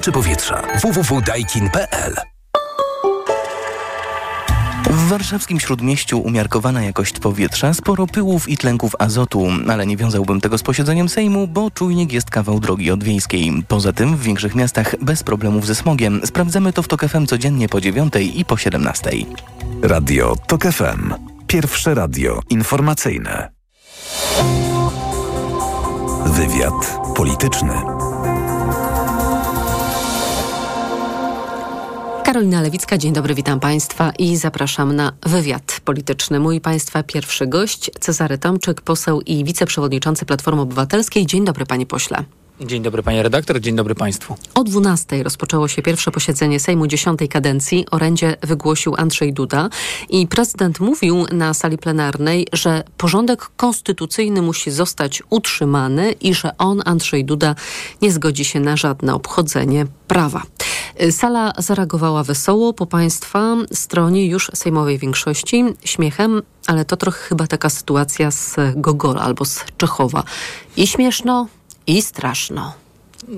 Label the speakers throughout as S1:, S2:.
S1: czy powietrza www.daikin.pl
S2: w warszawskim śródmieściu umiarkowana jakość powietrza, sporo pyłów i tlenków azotu, ale nie wiązałbym tego z posiedzeniem Sejmu, bo czujnik jest kawał drogi od wiejskiej. Poza tym w większych miastach bez problemów ze smogiem. Sprawdzamy to w TOK FM codziennie po 9 i po 17.
S1: Radio TOK FM. Pierwsze radio informacyjne. Wywiad polityczny.
S3: Karolina Lewicka, dzień dobry, witam Państwa i zapraszam na wywiad polityczny. Mój Państwa pierwszy gość, Cezary Tomczyk, poseł i wiceprzewodniczący Platformy Obywatelskiej. Dzień dobry, panie pośle.
S4: Dzień dobry panie redaktor, dzień dobry państwu.
S3: O 12 rozpoczęło się pierwsze posiedzenie Sejmu dziesiątej kadencji. Orędzie wygłosił Andrzej Duda i prezydent mówił na sali plenarnej, że porządek konstytucyjny musi zostać utrzymany i że on, Andrzej Duda, nie zgodzi się na żadne obchodzenie prawa. Sala zareagowała wesoło po państwa stronie już sejmowej większości śmiechem, ale to trochę chyba taka sytuacja z Gogola albo z Czechowa. I śmieszno, i straszno.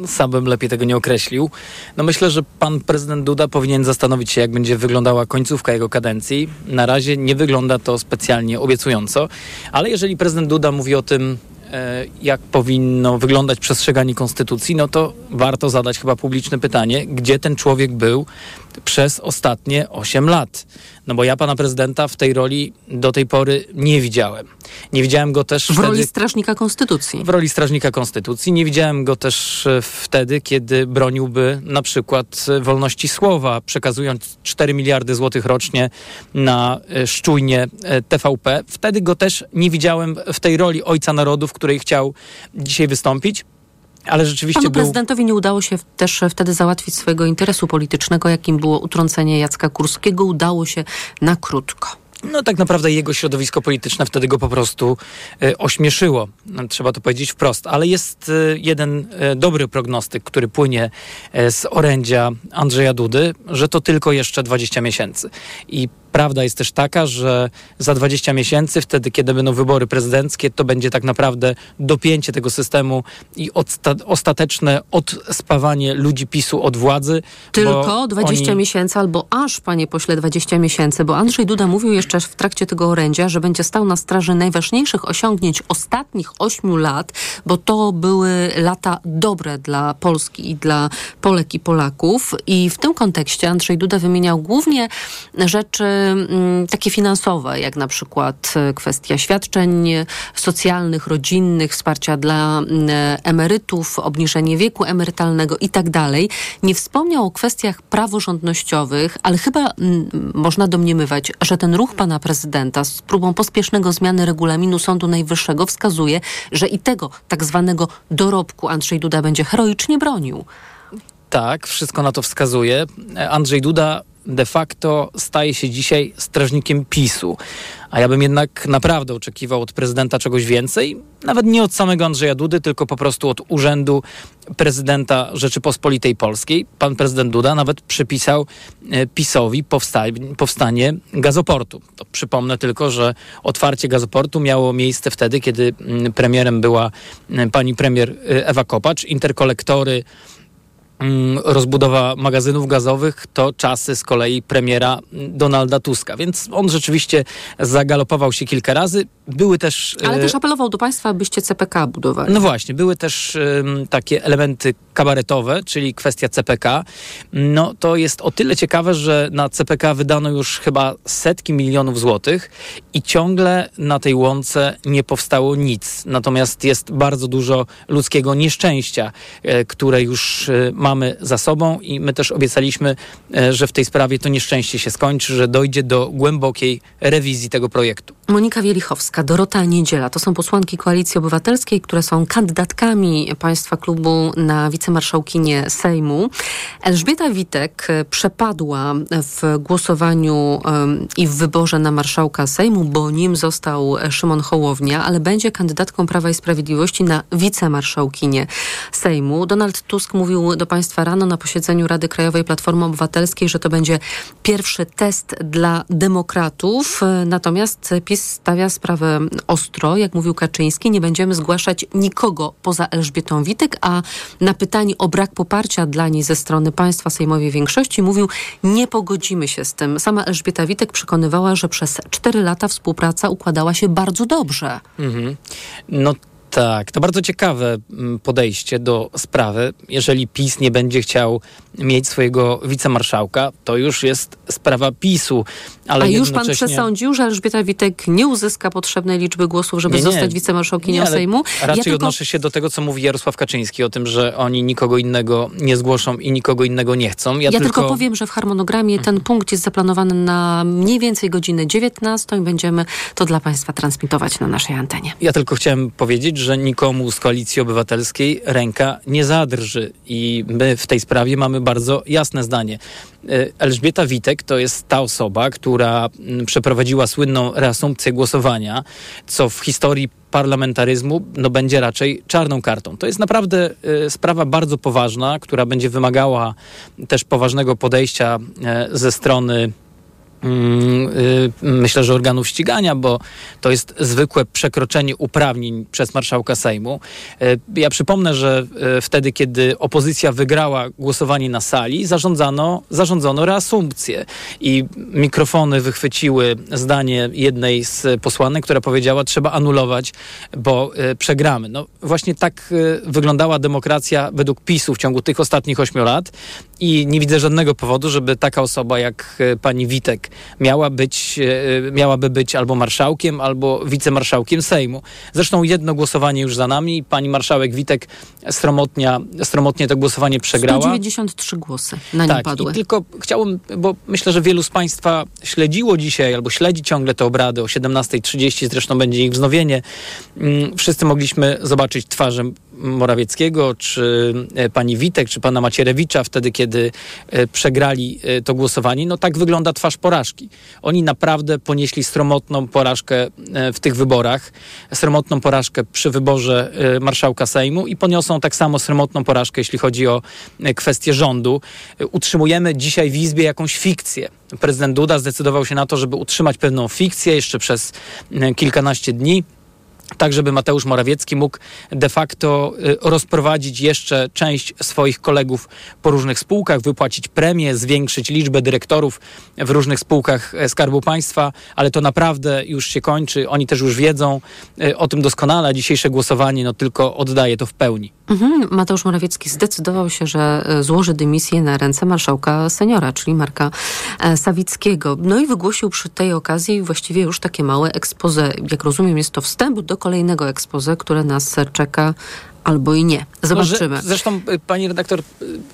S4: Sam bym lepiej tego nie określił. No myślę, że pan prezydent Duda powinien zastanowić się, jak będzie wyglądała końcówka jego kadencji. Na razie nie wygląda to specjalnie obiecująco, ale jeżeli prezydent Duda mówi o tym, e, jak powinno wyglądać przestrzeganie konstytucji, no to warto zadać chyba publiczne pytanie, gdzie ten człowiek był przez ostatnie 8 lat. No bo ja pana prezydenta w tej roli do tej pory nie widziałem. Nie widziałem go też
S3: w wtedy, roli strażnika konstytucji.
S4: W roli strażnika konstytucji. Nie widziałem go też e, wtedy, kiedy broniłby na przykład e, wolności słowa, przekazując 4 miliardy złotych rocznie na e, szczujnie TVP. Wtedy go też nie widziałem w tej roli ojca narodu, w której chciał dzisiaj wystąpić. Ale rzeczywiście
S3: Panu
S4: był...
S3: prezydentowi nie udało się też wtedy załatwić swojego interesu politycznego, jakim było utrącenie Jacka Kurskiego. Udało się na krótko.
S4: No tak naprawdę jego środowisko polityczne wtedy go po prostu e, ośmieszyło. No, trzeba to powiedzieć wprost. Ale jest e, jeden e, dobry prognostyk, który płynie e, z orędzia Andrzeja Dudy, że to tylko jeszcze 20 miesięcy. I Prawda jest też taka, że za 20 miesięcy, wtedy kiedy będą wybory prezydenckie, to będzie tak naprawdę dopięcie tego systemu i ostateczne odspawanie ludzi PiSu od władzy.
S3: Tylko 20 oni... miesięcy albo aż, panie pośle, 20 miesięcy, bo Andrzej Duda mówił jeszcze w trakcie tego orędzia, że będzie stał na straży najważniejszych osiągnięć ostatnich 8 lat, bo to były lata dobre dla Polski i dla Polek i Polaków. I w tym kontekście Andrzej Duda wymieniał głównie rzeczy takie finansowe, jak na przykład e, kwestia świadczeń socjalnych, rodzinnych, wsparcia dla mm, emerytów, obniżenie wieku emerytalnego i tak dalej. Nie wspomniał o kwestiach praworządnościowych, ale chyba mm, można domniemywać, że ten ruch pana prezydenta z próbą pospiesznego zmiany regulaminu Sądu Najwyższego wskazuje, że i tego tak zwanego dorobku Andrzej Duda będzie heroicznie bronił.
S4: Tak, wszystko na to wskazuje. Andrzej Duda de facto staje się dzisiaj strażnikiem PiSu. A ja bym jednak naprawdę oczekiwał od prezydenta czegoś więcej, nawet nie od samego Andrzeja Dudy, tylko po prostu od urzędu prezydenta Rzeczypospolitej Polskiej. Pan prezydent Duda nawet przypisał e, PiSowi powsta powstanie gazoportu. To przypomnę tylko, że otwarcie gazoportu miało miejsce wtedy, kiedy mm, premierem była e, pani premier e, Ewa Kopacz. Interkolektory rozbudowa magazynów gazowych to czasy z kolei premiera Donalda Tuska, więc on rzeczywiście zagalopował się kilka razy. Były też...
S3: Ale też apelował do państwa, abyście CPK budowali.
S4: No właśnie, były też um, takie elementy kabaretowe, czyli kwestia CPK. No to jest o tyle ciekawe, że na CPK wydano już chyba setki milionów złotych i ciągle na tej łące nie powstało nic. Natomiast jest bardzo dużo ludzkiego nieszczęścia, e, które już e, mamy za sobą i my też obiecaliśmy, e, że w tej sprawie to nieszczęście się skończy, że dojdzie do głębokiej rewizji tego projektu.
S3: Monika Wielichowska, Dorota Niedziela, to są posłanki Koalicji Obywatelskiej, które są kandydatkami Państwa klubu na wicemarszałkinię Sejmu. Elżbieta Witek przepadła w głosowaniu i w wyborze na marszałka Sejmu, bo nim został Szymon Hołownia, ale będzie kandydatką Prawa i Sprawiedliwości na wicemarszałkinię Sejmu. Donald Tusk mówił do Państwa rano na posiedzeniu Rady Krajowej Platformy Obywatelskiej, że to będzie pierwszy test dla demokratów. Natomiast PiS stawia sprawę ostro. Jak mówił Kaczyński, nie będziemy zgłaszać nikogo poza Elżbietą Witek, a na pytanie o brak poparcia dla niej ze strony państwa sejmowej większości mówił, nie pogodzimy się z tym. Sama Elżbieta Witek przekonywała, że przez cztery lata współpraca układała się bardzo dobrze. Mhm.
S4: No tak, to bardzo ciekawe mm, podejście do sprawy. Jeżeli PiS nie będzie chciał mieć swojego wicemarszałka, to już jest sprawa PiSu.
S3: Ale A już pan przesądził, że Elżbieta Witek nie uzyska potrzebnej liczby głosów, żeby nie, nie. zostać wicemarszałkinią Sejmu?
S4: Raczej ja tylko... odnoszę się do tego, co mówi Jarosław Kaczyński o tym, że oni nikogo innego nie zgłoszą i nikogo innego nie chcą.
S3: Ja, ja tylko... tylko... powiem, że w harmonogramie ten punkt jest zaplanowany na mniej więcej godzinę 19 i będziemy to dla państwa transmitować na naszej antenie.
S4: Ja tylko chciałem powiedzieć, że nikomu z Koalicji Obywatelskiej ręka nie zadrży i my w tej sprawie mamy bardzo jasne zdanie. E, Elżbieta Witek to jest ta osoba, która mm, przeprowadziła słynną reasumpcję głosowania, co w historii parlamentaryzmu no, będzie raczej czarną kartą. To jest naprawdę y, sprawa bardzo poważna, która będzie wymagała też poważnego podejścia y, ze strony myślę, że organów ścigania, bo to jest zwykłe przekroczenie uprawnień przez marszałka Sejmu. Y, ja przypomnę, że y, wtedy, kiedy opozycja wygrała głosowanie na sali, zarządzano, zarządzono reasumpcję i mikrofony wychwyciły zdanie jednej z posłanek, która powiedziała, trzeba anulować, bo przegramy. No właśnie tak wyglądała demokracja według PiSu w ciągu tych ostatnich ośmiu lat i nie widzę żadnego powodu, żeby taka osoba jak pani Witek miała być, e, miałaby być albo marszałkiem, albo wicemarszałkiem Sejmu. Zresztą jedno głosowanie już za nami. Pani marszałek Witek stromotnia, stromotnie to głosowanie przegrała.
S3: 193 głosy na tak, nie padły.
S4: I tylko chciałbym, bo myślę, że wielu z Państwa śledziło dzisiaj albo śledzi ciągle te obrady o 17.30, zresztą będzie ich wznowienie. Mm, wszyscy mogliśmy zobaczyć twarze Morawieckiego, czy e, pani Witek, czy pana Macierewicza wtedy, kiedy e, przegrali to głosowanie. No tak wygląda twarz porażki. Oni naprawdę ponieśli sromotną porażkę e, w tych wyborach, sromotną porażkę przy wyborze e, marszałka Sejmu i poniosą tak samo sromotną porażkę, jeśli chodzi o e, kwestię rządu. Utrzymujemy dzisiaj w Izbie jakąś fikcję. Prezydent Duda zdecydował się na to, żeby utrzymać pewną fikcję jeszcze przez kilkanaście dni tak żeby Mateusz Morawiecki mógł de facto y, rozprowadzić jeszcze część swoich kolegów po różnych spółkach, wypłacić premię, zwiększyć liczbę dyrektorów w różnych spółkach e, Skarbu Państwa, ale to naprawdę już się kończy. Oni też już wiedzą e, o tym doskonale. Dzisiejsze głosowanie no, tylko oddaje to w pełni.
S3: Mhm. Mateusz Morawiecki zdecydował się, że e, złoży dymisję na ręce marszałka seniora, czyli Marka Sawickiego. No i wygłosił przy tej okazji właściwie już takie małe expose. Jak rozumiem, jest to wstęp do kolejnego ekspoze, które nas czeka albo i nie. Zobaczymy. No,
S4: zresztą, y, pani redaktor,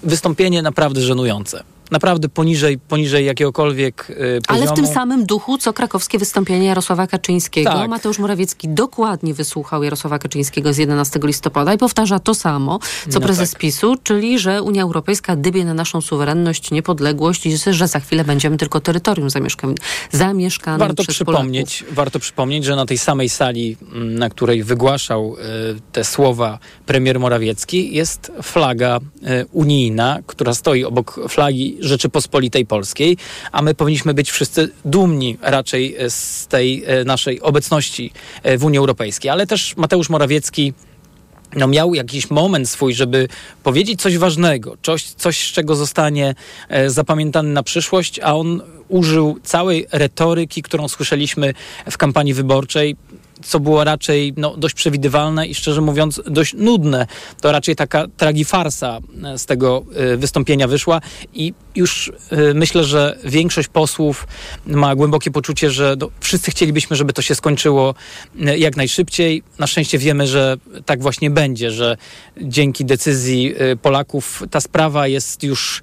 S4: wystąpienie naprawdę żenujące naprawdę poniżej, poniżej jakiegokolwiek poziomu.
S3: Ale w tym samym duchu, co krakowskie wystąpienie Jarosława Kaczyńskiego. Tak. Mateusz Morawiecki dokładnie wysłuchał Jarosława Kaczyńskiego z 11 listopada i powtarza to samo, co no prezes tak. PiSu, czyli, że Unia Europejska dybie na naszą suwerenność, niepodległość i że za chwilę będziemy tylko terytorium zamieszkanym, zamieszkanym
S4: warto
S3: przez
S4: przypomnieć,
S3: Polaków.
S4: Warto przypomnieć, że na tej samej sali, mm, na której wygłaszał y, te słowa premier Morawiecki, jest flaga y, unijna, która stoi obok flagi Rzeczypospolitej Polskiej, a my powinniśmy być wszyscy dumni raczej z tej e, naszej obecności e, w Unii Europejskiej. Ale też Mateusz Morawiecki no miał jakiś moment swój, żeby powiedzieć coś ważnego, coś, coś z czego zostanie e, zapamiętany na przyszłość, a on użył całej retoryki, którą słyszeliśmy w kampanii wyborczej co było raczej no, dość przewidywalne i szczerze mówiąc dość nudne. To raczej taka tragifarsa e, z tego e, wystąpienia wyszła i już e, myślę, że większość posłów ma głębokie poczucie, że wszyscy chcielibyśmy, żeby to się skończyło jak najszybciej. Na szczęście wiemy, że tak właśnie będzie, że dzięki decyzji Polaków ta sprawa jest już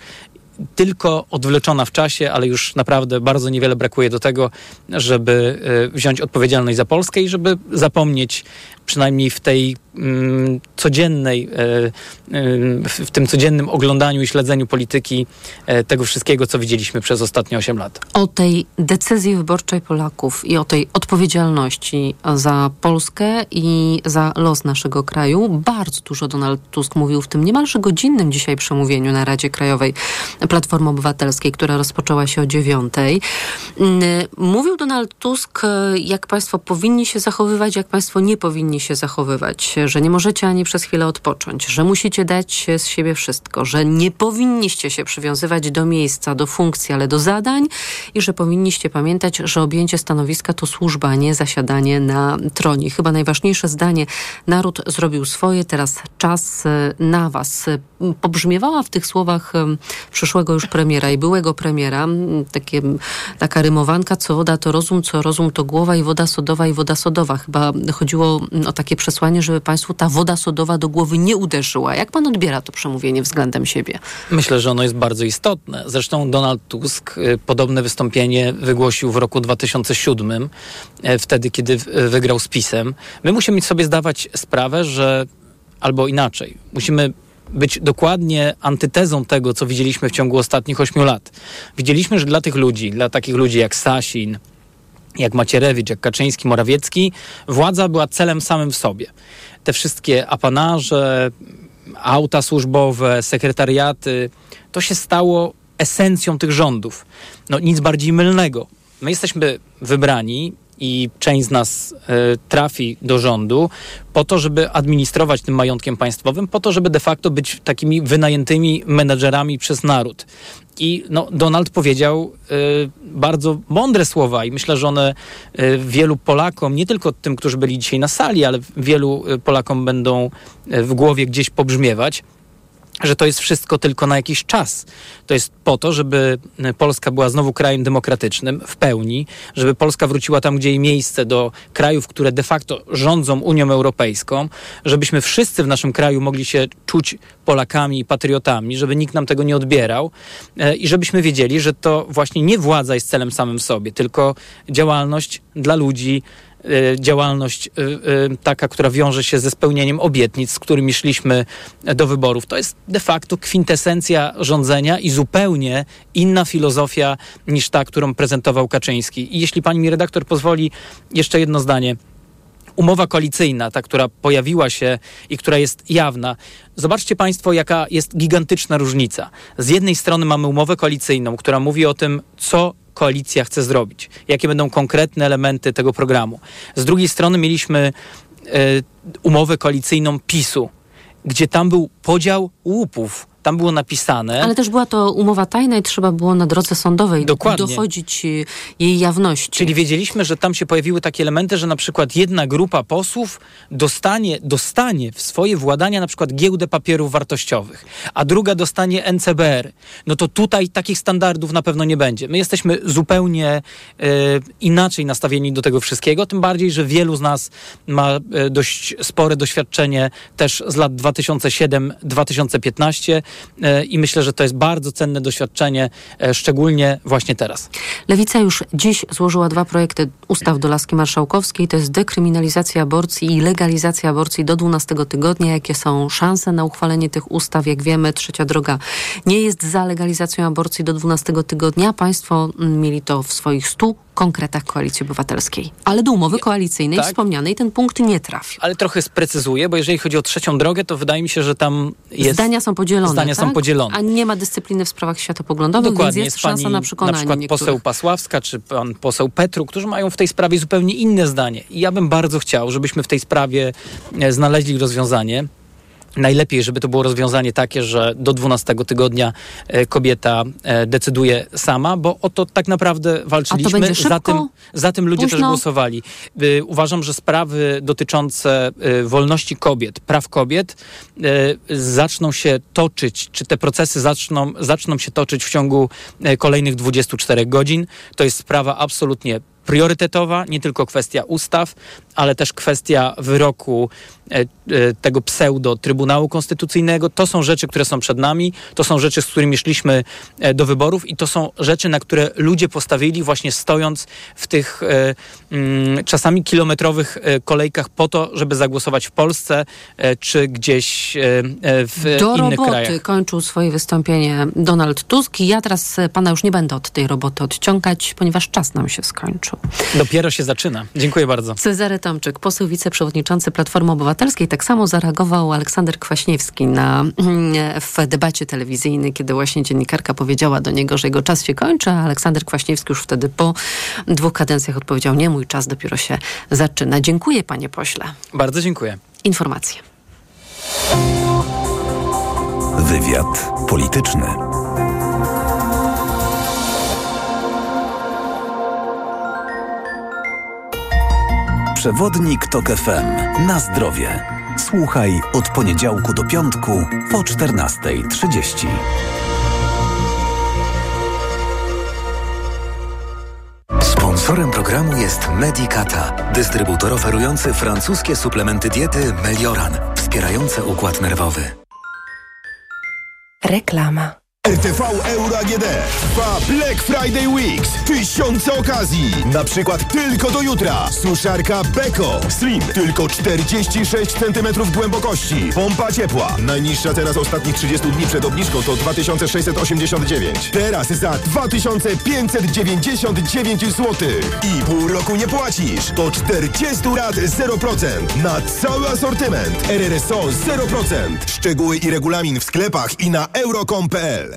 S4: tylko odwleczona w czasie, ale już naprawdę bardzo niewiele brakuje do tego, żeby e, wziąć odpowiedzialność za Polskę i żeby zapomnieć przynajmniej w tej mm, codziennej, e, e, w tym codziennym oglądaniu i śledzeniu polityki e, tego wszystkiego, co widzieliśmy przez ostatnie 8 lat.
S3: O tej decyzji wyborczej Polaków i o tej odpowiedzialności za Polskę i za los naszego kraju bardzo dużo Donald Tusk mówił w tym niemalże godzinnym dzisiaj przemówieniu na Radzie Krajowej Platformy Obywatelskiej, która rozpoczęła się o dziewiątej. Mm, mówił Donald Tusk, jak państwo powinni się zachowywać, jak państwo nie powinni się zachowywać, że nie możecie ani przez chwilę odpocząć, że musicie dać z siebie wszystko, że nie powinniście się przywiązywać do miejsca, do funkcji, ale do zadań i że powinniście pamiętać, że objęcie stanowiska to służba, nie zasiadanie na tronie. Chyba najważniejsze zdanie. Naród zrobił swoje, teraz czas e, na was. Pobrzmiewała w tych słowach e, przyszłego już premiera i byłego premiera takie, taka rymowanka, co woda to rozum, co rozum to głowa i woda sodowa i woda sodowa. Chyba chodziło o takie przesłanie, żeby Państwu ta woda sodowa do głowy nie uderzyła. Jak Pan odbiera to przemówienie względem siebie?
S4: Myślę, że ono jest bardzo istotne. Zresztą Donald Tusk y, podobne wystąpienie wygłosił w roku 2007, y, wtedy, kiedy wygrał z PiSem. My musimy sobie zdawać sprawę, że albo inaczej, musimy być dokładnie antytezą tego, co widzieliśmy w ciągu ostatnich ośmiu lat. Widzieliśmy, że dla tych ludzi, dla takich ludzi jak Sasin, jak Macierewicz, jak Kaczyński, Morawiecki, władza była celem samym w sobie. Te wszystkie apanarze, auta służbowe, sekretariaty, to się stało esencją tych rządów. No nic bardziej mylnego. My jesteśmy wybrani i część z nas y, trafi do rządu po to, żeby administrować tym majątkiem państwowym, po to, żeby de facto być takimi wynajętymi menedżerami przez naród. I no, Donald powiedział y, bardzo mądre słowa i myślę, że one y, wielu Polakom, nie tylko tym, którzy byli dzisiaj na sali, ale wielu Polakom będą w głowie gdzieś pobrzmiewać że to jest wszystko tylko na jakiś czas. To jest po to, żeby Polska była znowu krajem demokratycznym w pełni, żeby Polska wróciła tam, gdzie jej miejsce, do krajów, które de facto rządzą Unią Europejską, żebyśmy wszyscy w naszym kraju mogli się czuć Polakami i patriotami, żeby nikt nam tego nie odbierał e, i żebyśmy wiedzieli, że to właśnie nie władza jest celem samym w sobie, tylko działalność dla ludzi, E, działalność e, e, taka, która wiąże się ze spełnieniem obietnic, z którymi szliśmy do wyborów. To jest de facto kwintesencja rządzenia i zupełnie inna filozofia niż ta, którą prezentował Kaczyński. I jeśli pani mi redaktor pozwoli, jeszcze jedno zdanie umowa koalicyjna, ta, która pojawiła się i która jest jawna. Zobaczcie Państwo, jaka jest gigantyczna różnica. Z jednej strony mamy umowę koalicyjną, która mówi o tym, co koalicja chce zrobić, jakie będą konkretne elementy tego programu. Z drugiej strony mieliśmy y, umowę koalicyjną PiSu, gdzie tam był podział łupów tam było napisane.
S3: Ale też była to umowa tajna i trzeba było na drodze sądowej Dokładnie. dochodzić y, jej jawności.
S4: Czyli wiedzieliśmy, że tam się pojawiły takie elementy, że na przykład jedna grupa posłów dostanie, dostanie w swoje władania na przykład giełdę papierów wartościowych, a druga dostanie NCBR. No to tutaj takich standardów na pewno nie będzie. My jesteśmy zupełnie e, inaczej nastawieni do tego wszystkiego, tym bardziej, że wielu z nas ma e, dość spore doświadczenie też z lat 2007-2015 E, i myślę, że to jest bardzo cenne doświadczenie, e, szczególnie właśnie teraz.
S3: Lewica już dziś złożyła dwa projekty ustaw do laski marszałkowskiej. To jest dekryminalizacja aborcji i legalizacja aborcji do 12 tygodnia. Jakie są szanse na uchwalenie tych ustaw? Jak wiemy, trzecia droga nie jest za legalizacją aborcji do 12 tygodnia. Państwo mm, mieli to w swoich stu konkretach Koalicji Obywatelskiej. Ale do umowy koalicyjnej tak. wspomnianej ten punkt nie trafił.
S4: Ale trochę sprecyzuję, bo jeżeli chodzi o trzecią drogę, to wydaje mi się, że tam jest...
S3: Zdania są podzielone,
S4: Zdania tak? są podzielone.
S3: A nie ma dyscypliny w sprawach światopoglądowych, Dokładnie. więc jest, jest szansa na przekonanie
S4: Na przykład
S3: niektórych.
S4: poseł Pasławska, czy pan poseł Petru, którzy mają w tej sprawie zupełnie inne zdanie. I ja bym bardzo chciał, żebyśmy w tej sprawie e, znaleźli rozwiązanie. Najlepiej, żeby to było rozwiązanie takie, że do 12 tygodnia e, kobieta e, decyduje sama, bo o to tak naprawdę walczyliśmy.
S3: za,
S4: tym, za tym ludzie Późno. też głosowali. E, uważam, że sprawy dotyczące wolności kobiet, praw kobiet zaczną się toczyć, czy te procesy zaczną, zaczną się toczyć w ciągu kolejnych 24 godzin. To jest sprawa absolutnie priorytetowa, nie tylko kwestia ustaw, ale też kwestia wyroku e, tego pseudo Trybunału Konstytucyjnego. To są rzeczy, które są przed nami, to są rzeczy, z którymi szliśmy do wyborów i to są rzeczy, na które ludzie postawili właśnie stojąc w tych mm, czasami kilometrowych kolejkach po to, żeby zagłosować w Polsce czy gdzieś w
S3: Do
S4: innych
S3: roboty
S4: krajach.
S3: kończył swoje wystąpienie Donald Tusk i ja teraz pana już nie będę od tej roboty odciągać, ponieważ czas nam się skończył.
S4: Dopiero się zaczyna. Dziękuję bardzo.
S3: Cezary Tomczyk, poseł wiceprzewodniczący Platformy Obywatelskiej. Tak samo zareagował Aleksander Kwaśniewski na, w debacie telewizyjnej, kiedy właśnie dziennikarka powiedziała do niego, że jego czas się kończy, a Aleksander Kwaśniewski już wtedy po dwóch kadencjach odpowiedział, nie, mój czas dopiero się zaczyna. Dziękuję panie pośle.
S4: Bardzo dziękuję.
S3: Informacje.
S1: Wywiad polityczny. Przewodnik TOK FM. Na zdrowie. Słuchaj od poniedziałku do piątku po 14.30. Sponsorem programu jest Medicata, dystrybutor oferujący francuskie suplementy diety Melioran, wspierające układ nerwowy.
S5: Reklama.
S6: RTV Euro AGD trwa Black Friday Weeks. Tysiące okazji. Na przykład tylko do jutra. Suszarka Beko Slim. Tylko 46 cm głębokości. Pompa ciepła. Najniższa teraz ostatnich 30 dni przed obniżką to 2689. Teraz za 2599 zł. I pół roku nie płacisz. To 40 lat 0%. Na cały asortyment. RRSO 0%. Szczegóły i regulamin w sklepach i na euro.com.pl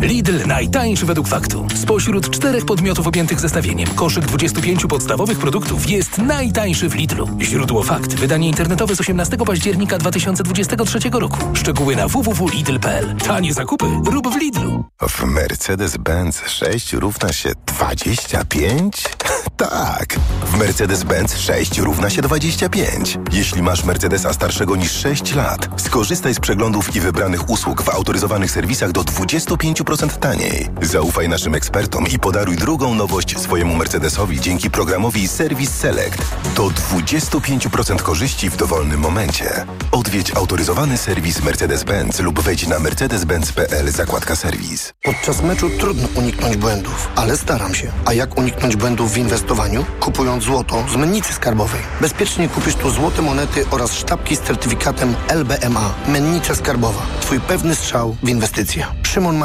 S7: Lidl najtańszy według faktu. Spośród czterech podmiotów objętych zestawieniem koszyk 25 podstawowych produktów jest najtańszy w Lidlu. Źródło fakt. Wydanie internetowe z 18 października 2023 roku. Szczegóły na www.lidl.pl. Tanie zakupy rób w Lidlu.
S6: W Mercedes-Benz 6 równa się 25? tak. W Mercedes-Benz 6 równa się 25. Jeśli masz Mercedesa starszego niż 6 lat, skorzystaj z przeglądów i wybranych usług w autoryzowanych serwisach do 25% taniej. Zaufaj naszym ekspertom i podaruj drugą nowość swojemu Mercedesowi dzięki programowi Service Select. Do 25% korzyści w dowolnym momencie. Odwiedź autoryzowany serwis Mercedes-Benz lub wejdź na mercedes-benz.pl zakładka serwis.
S8: Podczas meczu trudno uniknąć błędów, ale staram się. A jak uniknąć błędów w inwestowaniu? Kupując złoto z mennicy skarbowej. Bezpiecznie kupisz tu złote monety oraz sztabki z certyfikatem LBMA. Mennica skarbowa. Twój pewny strzał w inwestycje. Szymon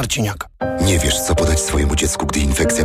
S9: Nie wiesz, co podać swojemu dziecku, gdy infekcja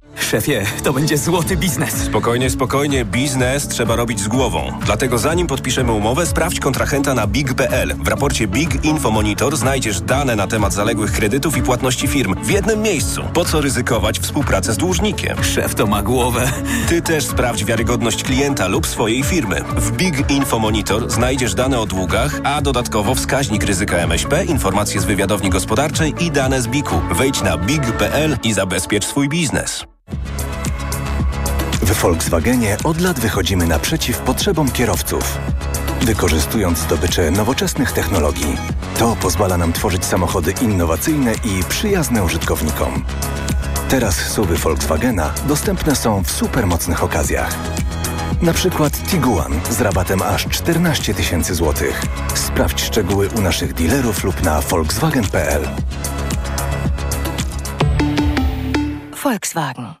S10: Szefie, to będzie złoty biznes.
S11: Spokojnie, spokojnie. Biznes trzeba robić z głową. Dlatego zanim podpiszemy umowę, sprawdź kontrahenta na big.pl. W raporcie Big Info Monitor znajdziesz dane na temat zaległych kredytów i płatności firm w jednym miejscu. Po co ryzykować współpracę z dłużnikiem?
S10: Szef to ma głowę.
S11: Ty też sprawdź wiarygodność klienta lub swojej firmy. W Big Info Monitor znajdziesz dane o długach, a dodatkowo wskaźnik ryzyka MŚP, informacje z wywiadowni gospodarczej i dane z BIK-u. Wejdź na big.pl i zabezpiecz swój biznes.
S1: W Volkswagenie od lat wychodzimy naprzeciw potrzebom kierowców. Wykorzystując zdobycze nowoczesnych technologii, to pozwala nam tworzyć samochody innowacyjne i przyjazne użytkownikom. Teraz suwy Volkswagena dostępne są w supermocnych okazjach. Na przykład Tiguan z rabatem aż 14 tysięcy złotych. Sprawdź szczegóły u naszych dealerów lub na volkswagen.pl.
S5: Volkswagen.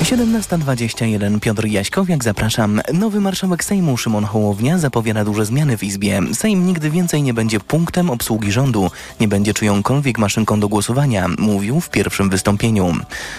S2: 17.21 Piotr Jaśkowiak, zapraszam. Nowy marszałek Sejmu Szymon Hołownia zapowiada duże zmiany w Izbie. Sejm nigdy więcej nie będzie punktem obsługi rządu, nie będzie czyjąkolwiek maszynką do głosowania, mówił w pierwszym wystąpieniu.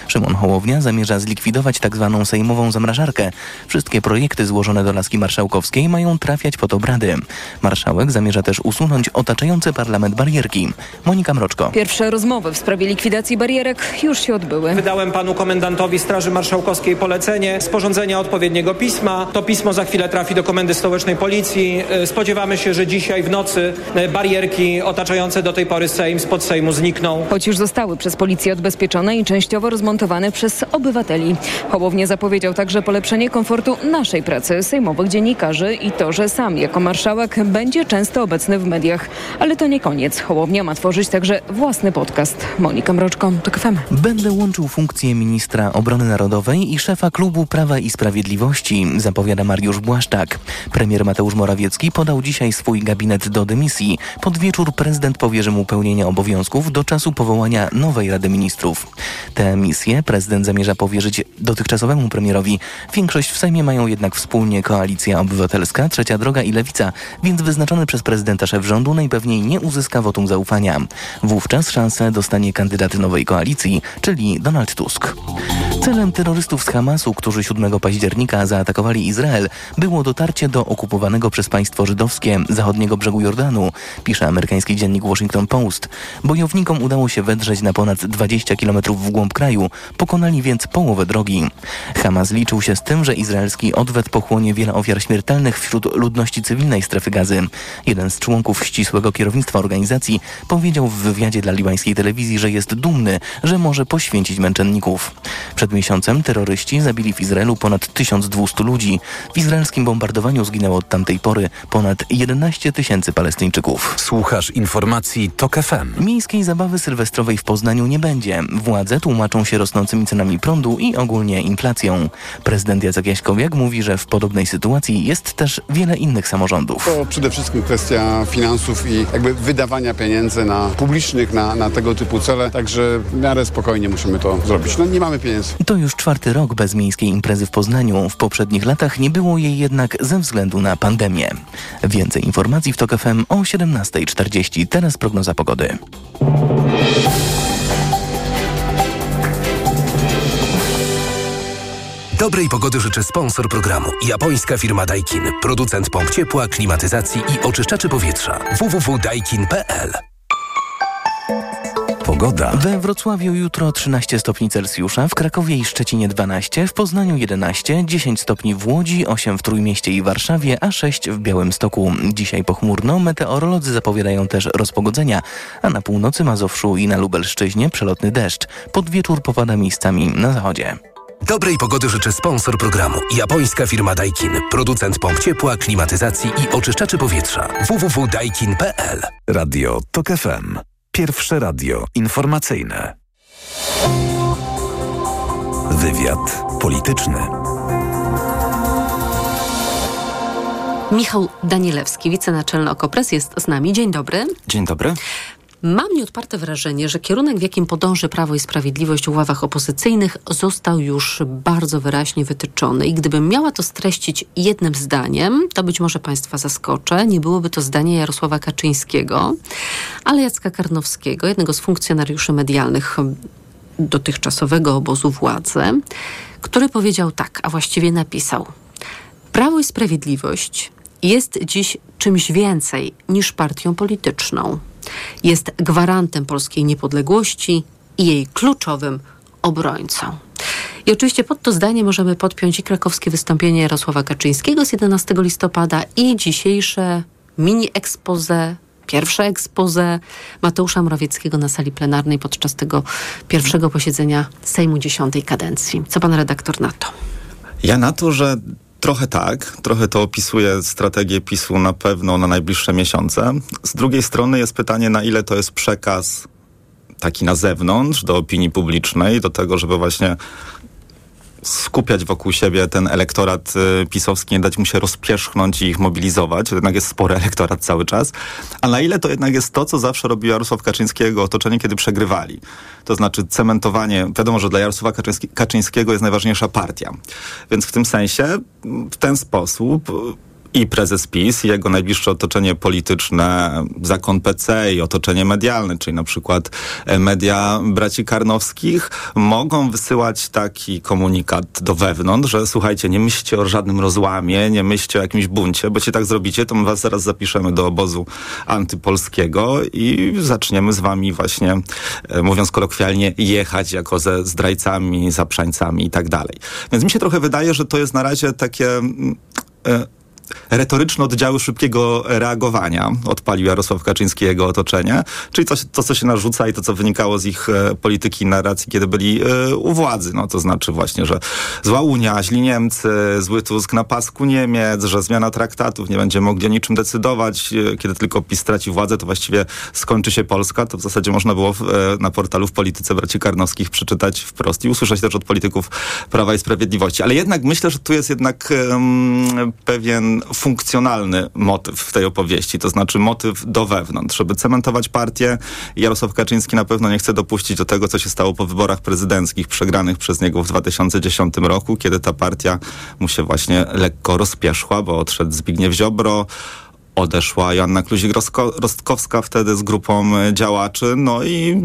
S2: Szymon Hołownia zamierza zlikwidować tzw. Tak sejmową zamrażarkę. Wszystkie projekty złożone do laski marszałkowskiej mają trafiać pod obrady. Marszałek zamierza też usunąć otaczające parlament barierki. Monika Mroczko.
S12: Pierwsze rozmowy w sprawie likwidacji barierek już się odbyły.
S13: Wydałem panu komendantowi Straży Marszałkowskiej Marszałkowskiej polecenie sporządzenia odpowiedniego pisma. To pismo za chwilę trafi do Komendy Stołecznej Policji. E, spodziewamy się, że dzisiaj w nocy e, barierki otaczające do tej pory Sejm spod Sejmu znikną.
S12: Choć już zostały przez policję odbezpieczone i częściowo rozmontowane przez obywateli. Hołownie zapowiedział także polepszenie komfortu naszej pracy, sejmowych dziennikarzy i to, że sam jako marszałek będzie często obecny w mediach. Ale to nie koniec. Hołownia ma tworzyć także własny podcast. Monika Mroczko, to FM.
S2: Będę łączył funkcję ministra obrony narodowej i szefa klubu Prawa i Sprawiedliwości, zapowiada Mariusz Błaszczak. Premier Mateusz Morawiecki podał dzisiaj swój gabinet do dymisji. Pod wieczór prezydent powierzy mu pełnienie obowiązków do czasu powołania nowej Rady Ministrów. Tę misję prezydent zamierza powierzyć dotychczasowemu premierowi. Większość w Sejmie mają jednak wspólnie Koalicja Obywatelska, Trzecia Droga i Lewica, więc wyznaczony przez prezydenta szef rządu najpewniej nie uzyska wotum zaufania. Wówczas szansę dostanie kandydat nowej koalicji, czyli Donald Tusk. Celem terrorystów z Hamasu, którzy 7 października zaatakowali Izrael, było dotarcie do okupowanego przez państwo żydowskie zachodniego brzegu Jordanu, pisze amerykański dziennik Washington Post. Bojownikom udało się wedrzeć na ponad 20 km w głąb kraju, pokonali więc połowę drogi. Hamas liczył się z tym, że izraelski odwet pochłonie wiele ofiar śmiertelnych wśród ludności cywilnej strefy gazy. Jeden z członków ścisłego kierownictwa organizacji powiedział w wywiadzie dla libańskiej telewizji, że jest dumny, że może poświęcić męczenników. Przed miesiącem terroryści zabili w Izraelu ponad 1200 ludzi. W izraelskim bombardowaniu zginęło od tamtej pory ponad 11 tysięcy Palestyńczyków.
S1: Słuchasz informacji TOK FM.
S2: Miejskiej zabawy sylwestrowej w Poznaniu nie będzie. Władze tłumaczą się rosnącymi cenami prądu i ogólnie inflacją. Prezydent Jacek Jaśkowiak mówi, że w podobnej sytuacji jest też wiele innych samorządów.
S14: To przede wszystkim kwestia finansów i jakby wydawania pieniędzy na publicznych, na, na tego typu cele, także w miarę spokojnie musimy to zrobić. No nie mamy pieniędzy.
S2: To już czwarty rok bez miejskiej imprezy w Poznaniu. W poprzednich latach nie było jej jednak ze względu na pandemię. Więcej informacji w TOK FM o 17.40. Teraz prognoza pogody.
S15: Dobrej pogody życzę sponsor programu. Japońska firma Daikin. Producent pomp ciepła, klimatyzacji i oczyszczaczy powietrza. www.daikin.pl
S1: Pogoda.
S2: We Wrocławiu jutro 13 stopni Celsjusza, w Krakowie i Szczecinie 12, w Poznaniu 11, 10 stopni w Łodzi, 8 w Trójmieście i Warszawie, a 6 w Białymstoku. Dzisiaj pochmurno, meteorolodzy zapowiadają też rozpogodzenia, a na północy Mazowszu i na Lubelszczyźnie przelotny deszcz. Pod wieczór popada miejscami na zachodzie.
S15: Dobrej pogody życzę sponsor programu. Japońska firma Daikin. Producent pomp ciepła, klimatyzacji i oczyszczaczy powietrza. www.daikin.pl
S1: Radio TOK FM. Pierwsze radio informacyjne. Wywiad polityczny.
S3: Michał Danielewski, wicenaczelny Okopres jest z nami. Dzień dobry.
S16: Dzień dobry.
S3: Mam nieodparte wrażenie, że kierunek, w jakim podąży Prawo i Sprawiedliwość w ławach opozycyjnych, został już bardzo wyraźnie wytyczony. I gdybym miała to streścić jednym zdaniem, to być może Państwa zaskoczę, nie byłoby to zdanie Jarosława Kaczyńskiego, ale Jacka Karnowskiego, jednego z funkcjonariuszy medialnych dotychczasowego obozu władzy, który powiedział tak, a właściwie napisał: Prawo i Sprawiedliwość jest dziś czymś więcej niż partią polityczną jest gwarantem polskiej niepodległości i jej kluczowym obrońcą. I oczywiście pod to zdanie możemy podpiąć i krakowskie wystąpienie Jarosława Kaczyńskiego z 11 listopada i dzisiejsze mini expose pierwsze expose Mateusza Morawieckiego na sali plenarnej podczas tego pierwszego posiedzenia Sejmu dziesiątej kadencji. Co pan redaktor na to?
S17: Ja na to, że Trochę tak, trochę to opisuje strategię PiSu na pewno na najbliższe miesiące. Z drugiej strony jest pytanie, na ile to jest przekaz taki na zewnątrz, do opinii publicznej, do tego, żeby właśnie skupiać wokół siebie ten elektorat y, pisowski, nie dać mu się rozpierzchnąć i ich mobilizować. To jednak jest spory elektorat cały czas. A na ile to jednak jest to, co zawsze robił Jarosław Kaczyńskiego otoczenie, kiedy przegrywali. To znaczy cementowanie, wiadomo, że dla Jarosława Kaczyński, Kaczyńskiego jest najważniejsza partia. Więc w tym sensie, w ten sposób i prezes PiS, i jego najbliższe otoczenie polityczne, zakon PC i otoczenie medialne, czyli na przykład e, media braci Karnowskich, mogą wysyłać taki komunikat do wewnątrz, że słuchajcie, nie myślcie o żadnym rozłamie, nie myślcie o jakimś buncie, bo jeśli tak zrobicie, to my was zaraz zapiszemy do obozu antypolskiego i zaczniemy z wami właśnie, e, mówiąc kolokwialnie, jechać jako ze zdrajcami, zaprzańcami i tak dalej. Więc mi się trochę wydaje, że to jest na razie takie... Retoryczne oddziały szybkiego reagowania odpalił Jarosław Kaczyński i jego otoczenie, czyli to, to, co się narzuca i to, co wynikało z ich e, polityki i narracji, kiedy byli e, u władzy. No to znaczy właśnie, że zła Unia, źli Niemcy, zły Tusk na pasku Niemiec, że zmiana traktatów, nie będzie mogli o niczym decydować. E, kiedy tylko PiS straci władzę, to właściwie skończy się Polska. To w zasadzie można było na portalu w Polityce Braci Karnowskich przeczytać wprost i usłyszeć też od polityków Prawa i Sprawiedliwości. Ale jednak myślę, że tu jest jednak um, pewien funkcjonalny motyw w tej opowieści, to znaczy motyw do wewnątrz, żeby cementować partię. Jarosław Kaczyński na pewno nie chce dopuścić do tego, co się stało po wyborach prezydenckich przegranych przez niego w 2010 roku, kiedy ta partia mu się właśnie lekko rozpieszła, bo odszedł Zbigniew Ziobro, odeszła Joanna Kluzik-Rostkowska wtedy z grupą działaczy, no i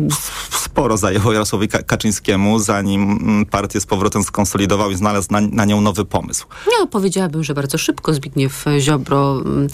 S17: sporo zajęło Jarosławowi Kaczyńskiemu, zanim mm, partię z powrotem skonsolidował i znalazł na, na nią nowy pomysł.
S3: Ja powiedziałabym, że bardzo szybko Zbigniew Ziobro mm,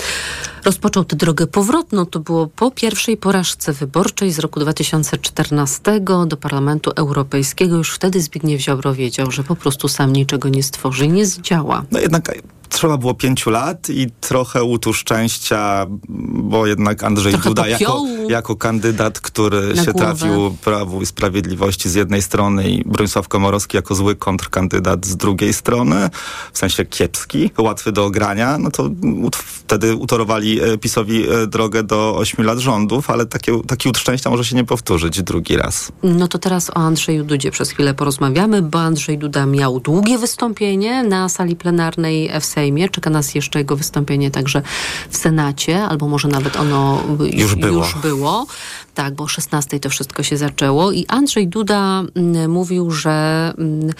S3: rozpoczął tę drogę powrotną. To było po pierwszej porażce wyborczej z roku 2014 do Parlamentu Europejskiego. Już wtedy Zbigniew Ziobro wiedział, że po prostu sam niczego nie stworzy i nie zdziała.
S17: No jednak trzeba było pięciu lat i trochę łutu szczęścia, bo jednak Andrzej trochę Duda jako, jako kandydat, który się głowę. trafił Prawu i Sprawiedliwości z jednej strony i Bronisław Komorowski jako zły kontrkandydat z drugiej strony, w sensie kiepski, łatwy do ogrania, no to wtedy utorowali e, PiSowi e, drogę do ośmiu lat rządów, ale takie, taki łód szczęścia może się nie powtórzyć drugi raz.
S3: No to teraz o Andrzeju Dudzie przez chwilę porozmawiamy, bo Andrzej Duda miał długie wystąpienie na sali plenarnej w Sejmie Sejmie. Czeka nas jeszcze jego wystąpienie także w Senacie, albo może nawet ono już, było. Już było. Tak, bo o 16 to wszystko się zaczęło i Andrzej Duda mm, mówił, że, mm,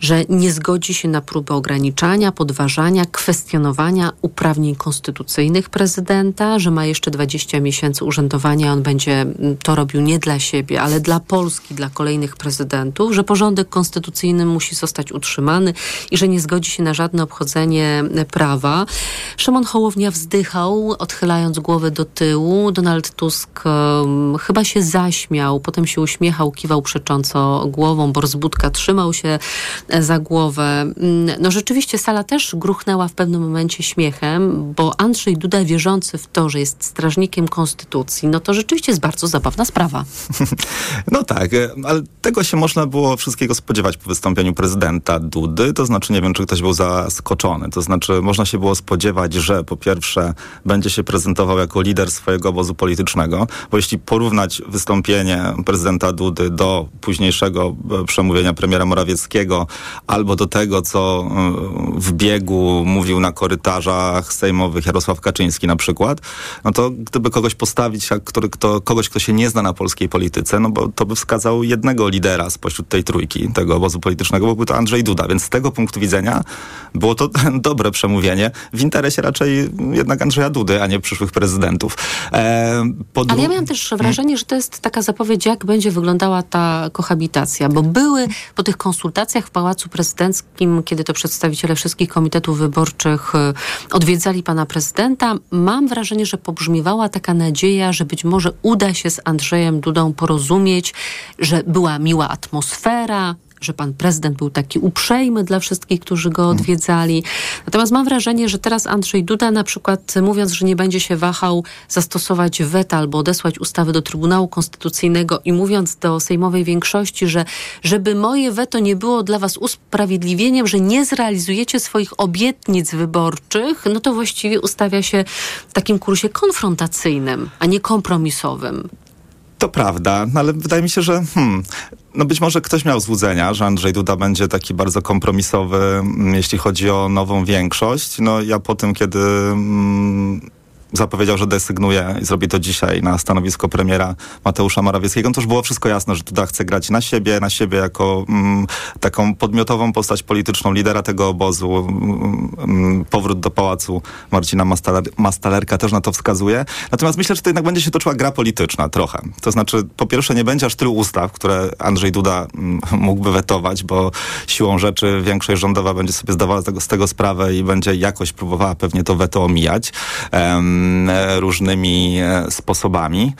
S3: że nie zgodzi się na próbę ograniczania, podważania, kwestionowania uprawnień konstytucyjnych prezydenta, że ma jeszcze 20 miesięcy urzędowania, on będzie mm, to robił nie dla siebie, ale dla Polski, dla kolejnych prezydentów, że porządek konstytucyjny musi zostać utrzymany i że nie zgodzi się na żadne obchodzenie prawa. Szymon Hołownia wzdychał, odchylając głowę do tyłu. Donald Tusk chyba się zaśmiał, potem się uśmiechał, kiwał przecząco głową. Boris Budka trzymał się e, za głowę. Mm, no rzeczywiście sala też gruchnęła w pewnym momencie śmiechem, bo Andrzej Duda wierzący w to, że jest strażnikiem konstytucji, no to rzeczywiście jest bardzo zabawna sprawa.
S17: No tak, e, ale tego się można było wszystkiego spodziewać po wystąpieniu prezydenta Dudy, to znaczy nie wiem, czy ktoś był zaskoczony, to znaczy można się było spodziewać, że po pierwsze będzie się prezentował jako lider swojego obozu politycznego, bo jeśli porównać porównać wystąpienie prezydenta Dudy do późniejszego e, przemówienia premiera Morawieckiego albo do tego, co e, w biegu mówił na korytarzach sejmowych Jarosław Kaczyński na przykład, no to gdyby kogoś postawić, który, kto, kogoś, kto się nie zna na polskiej polityce, no bo to by wskazał jednego lidera spośród tej trójki, tego obozu politycznego, byłby to Andrzej Duda. Więc z tego punktu widzenia było to dobre przemówienie w interesie raczej jednak Andrzeja Dudy, a nie przyszłych prezydentów.
S3: E, Ale ja miałam też wrażenie, wrażenie, że to jest taka zapowiedź, jak będzie wyglądała ta kohabitacja, bo były po tych konsultacjach w Pałacu Prezydenckim, kiedy to przedstawiciele wszystkich komitetów wyborczych e, odwiedzali pana prezydenta, mam wrażenie, że pobrzmiewała taka nadzieja, że być może uda się z Andrzejem Dudą porozumieć, że była miła atmosfera, że pan prezydent był taki uprzejmy dla wszystkich, którzy go odwiedzali. Natomiast mam wrażenie, że teraz Andrzej Duda na przykład mówiąc, że nie będzie się wahał zastosować weta albo odesłać ustawy do Trybunału Konstytucyjnego i mówiąc do sejmowej większości, że żeby moje weto nie było dla was usprawiedliwieniem, że nie zrealizujecie swoich obietnic wyborczych, no to właściwie ustawia się w takim kursie konfrontacyjnym, a nie kompromisowym.
S17: To prawda, no ale wydaje mi się, że hmm, no być może ktoś miał złudzenia, że Andrzej Duda będzie taki bardzo kompromisowy, mm, jeśli chodzi o nową większość. No ja po tym, kiedy mm, zapowiedział, że desygnuje i zrobi to dzisiaj na stanowisko premiera Mateusza Morawieckiego, no to już było wszystko jasne, że Duda chce grać na siebie, na siebie jako mm, taką podmiotową postać polityczną, lidera tego obozu. Mm, mm, powrót do pałacu Marcina Mastaler Mastalerka też na to wskazuje. Natomiast myślę, że to jednak będzie się toczyła gra polityczna trochę. To znaczy, po pierwsze nie będzie aż tylu ustaw, które Andrzej Duda mm, mógłby wetować, bo siłą rzeczy większość rządowa będzie sobie zdawała z tego, z tego sprawę i będzie jakoś próbowała pewnie to weto omijać. Um, różnymi e, sposobami,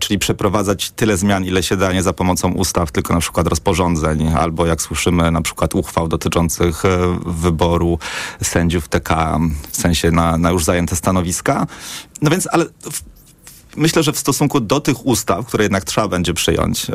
S17: czyli przeprowadzać tyle zmian, ile się da, nie za pomocą ustaw, tylko na przykład rozporządzeń, albo jak słyszymy, na przykład uchwał dotyczących e, wyboru sędziów TK, w sensie na, na już zajęte stanowiska. No więc, ale myślę, że w stosunku do tych ustaw, które jednak trzeba będzie przyjąć,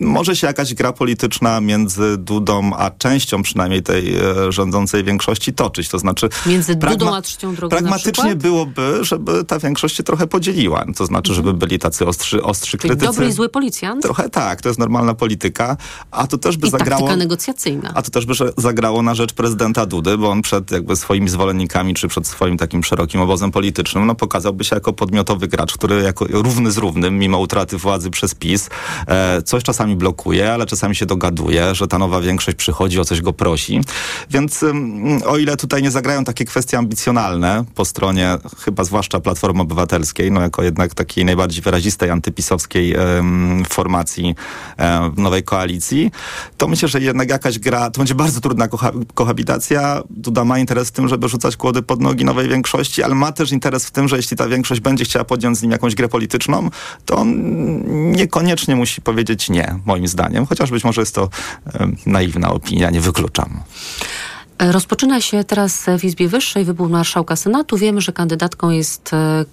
S17: może się jakaś gra polityczna między Dudą a częścią przynajmniej tej e, rządzącej większości toczyć. To znaczy...
S3: Między Dudą a trzecią drogą
S17: Pragmatycznie byłoby, żeby ta większość się trochę podzieliła. To znaczy, mhm. żeby byli tacy ostrzy, ostrzy Czyli krytycy.
S3: dobry i zły policjant?
S17: Trochę tak, to jest normalna polityka. A to też by
S3: I
S17: zagrało...
S3: negocjacyjna.
S17: A to też by zagrało na rzecz prezydenta Dudy, bo on przed jakby swoimi zwolennikami, czy przed swoim takim szerokim obozem politycznym, no pokazałby się jako podmiotowy gracz, który jako równy z równym, mimo utraty władzy przez PiS, e, coś czasami blokuje, ale czasami się dogaduje, że ta nowa większość przychodzi, o coś go prosi. Więc o ile tutaj nie zagrają takie kwestie ambicjonalne po stronie chyba zwłaszcza Platformy Obywatelskiej, no jako jednak takiej najbardziej wyrazistej antypisowskiej formacji um, nowej koalicji, to myślę, że jednak jakaś gra, to będzie bardzo trudna koha kohabitacja. Duda ma interes w tym, żeby rzucać kłody pod nogi nowej większości, ale ma też interes w tym, że jeśli ta większość będzie chciała podjąć z nim jakąś grę polityczną, to on niekoniecznie musi powiedzieć nie moim zdaniem, chociaż być może jest to naiwna opinia, nie wykluczam.
S3: Rozpoczyna się teraz w Izbie Wyższej wybór marszałka Senatu. Wiemy, że kandydatką jest e,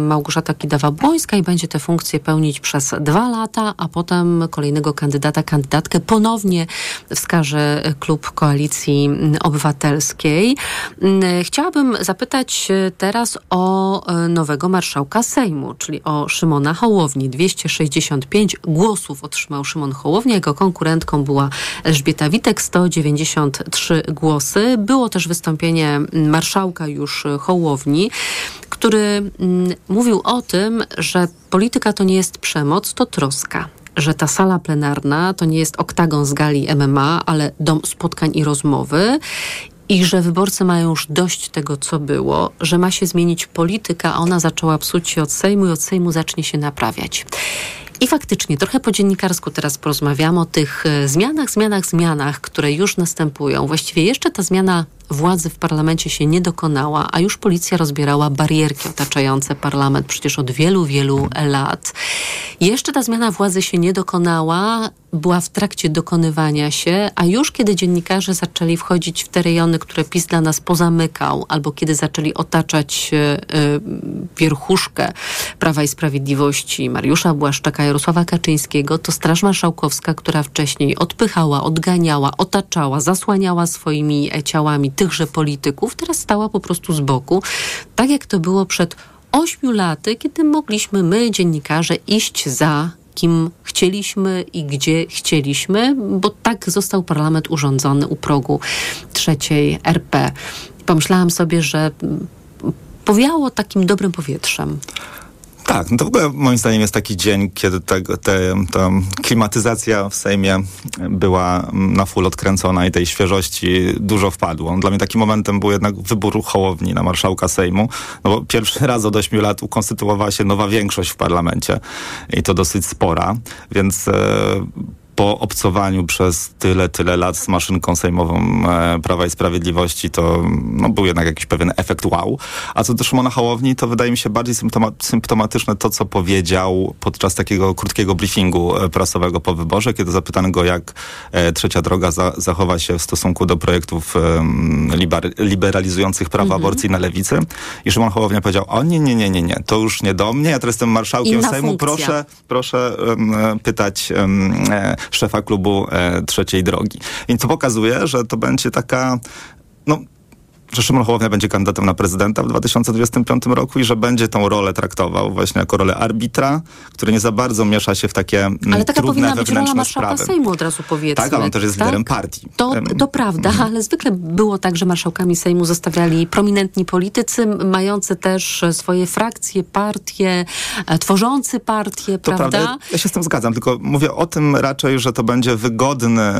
S3: Małgorzata Kidawa-Błońska i będzie tę funkcję pełnić przez dwa lata, a potem kolejnego kandydata, kandydatkę ponownie wskaże klub Koalicji Obywatelskiej. Chciałabym zapytać teraz o e, nowego marszałka Sejmu, czyli o Szymona Hołowni. 265 głosów otrzymał Szymon Hołownia. Jego konkurentką była Elżbieta Witek, 193 głosy głosy. Było też wystąpienie marszałka już Hołowni, który mm, mówił o tym, że polityka to nie jest przemoc, to troska że ta sala plenarna to nie jest oktagon z gali MMA, ale dom spotkań i rozmowy i że wyborcy mają już dość tego, co było, że ma się zmienić polityka, a ona zaczęła psuć się od Sejmu i od Sejmu zacznie się naprawiać. I faktycznie, trochę po dziennikarsku teraz porozmawiamy o tych e, zmianach, zmianach, zmianach, które już następują. Właściwie jeszcze ta zmiana władzy w parlamencie się nie dokonała, a już policja rozbierała barierki otaczające parlament przecież od wielu, wielu lat. Jeszcze ta zmiana władzy się nie dokonała, była w trakcie dokonywania się, a już kiedy dziennikarze zaczęli wchodzić w te rejony, które PiS dla nas pozamykał, albo kiedy zaczęli otaczać y, wierchuszkę Prawa i Sprawiedliwości Mariusza Błaszczaka, Jarosława Kaczyńskiego, to Straż Marszałkowska, która wcześniej odpychała, odganiała, otaczała, zasłaniała swoimi ciałami tychże polityków, teraz stała po prostu z boku, tak jak to było przed ośmiu laty, kiedy mogliśmy my, dziennikarze, iść za kim chcieliśmy i gdzie chcieliśmy, bo tak został parlament urządzony u progu trzeciej RP. Pomyślałam sobie, że powiało takim dobrym powietrzem.
S17: Tak, no to w ogóle moim zdaniem jest taki dzień, kiedy ta klimatyzacja w Sejmie była na full odkręcona i tej świeżości dużo wpadło. Dla mnie takim momentem był jednak wybór Hołowni na marszałka Sejmu, no bo pierwszy raz od ośmiu lat ukonstytuowała się nowa większość w parlamencie i to dosyć spora, więc e, po obcowaniu przez tyle, tyle lat z maszynką sejmową e, Prawa i Sprawiedliwości to no, był jednak jakiś pewien efekt wow. A co do Szymona Hołowni, to wydaje mi się bardziej symptoma symptomatyczne to, co powiedział podczas takiego krótkiego briefingu e, prasowego po wyborze, kiedy zapytano go, jak e, Trzecia Droga za zachowa się w stosunku do projektów liber liberalizujących prawa mhm. aborcji na lewicy. I Szymon Hołownia powiedział, o nie, nie, nie, nie, nie, to już nie do mnie, ja teraz jestem marszałkiem
S3: Inna
S17: Sejmu,
S3: funkcja.
S17: proszę, proszę um, pytać um, szefa klubu e, Trzeciej Drogi. Więc to pokazuje, że to będzie taka no, że Szymon Hołownia będzie kandydatem na prezydenta w 2025 roku i że będzie tą rolę traktował właśnie jako rolę arbitra, który nie za bardzo miesza się w takie mm,
S3: Ale taka
S17: trudne
S3: powinna być rola marszałka
S17: sprawy.
S3: Sejmu od razu powiedzmy.
S17: Tak, ale on też jest
S3: tak?
S17: liderem partii.
S3: To, to prawda, ale zwykle było tak, że marszałkami Sejmu zostawiali prominentni politycy, mający też swoje frakcje, partie, e, tworzący partie,
S17: To
S3: prawda?
S17: prawda, ja się z tym zgadzam, tylko mówię o tym raczej, że to będzie wygodny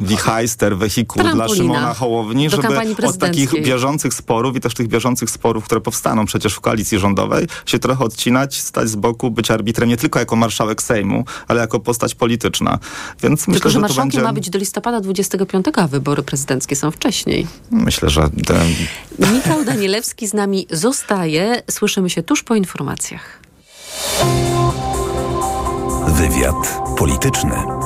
S17: wichajster, wehikuł dla
S3: Trampolina
S17: Szymona Hołowni, żeby od takich
S3: prezydenckiej.
S17: Bieżących sporów i też tych bieżących sporów, które powstaną przecież w koalicji rządowej, się trochę odcinać, stać z boku, być arbitrem nie tylko jako marszałek Sejmu, ale jako postać polityczna. Więc
S3: Tylko,
S17: myślę,
S3: że
S17: że
S3: marszałkiem
S17: będzie...
S3: ma być do listopada 25, a wybory prezydenckie są wcześniej.
S17: Myślę, że...
S3: Michał Danielewski z nami zostaje. Słyszymy się tuż po informacjach.
S1: Wywiad polityczny.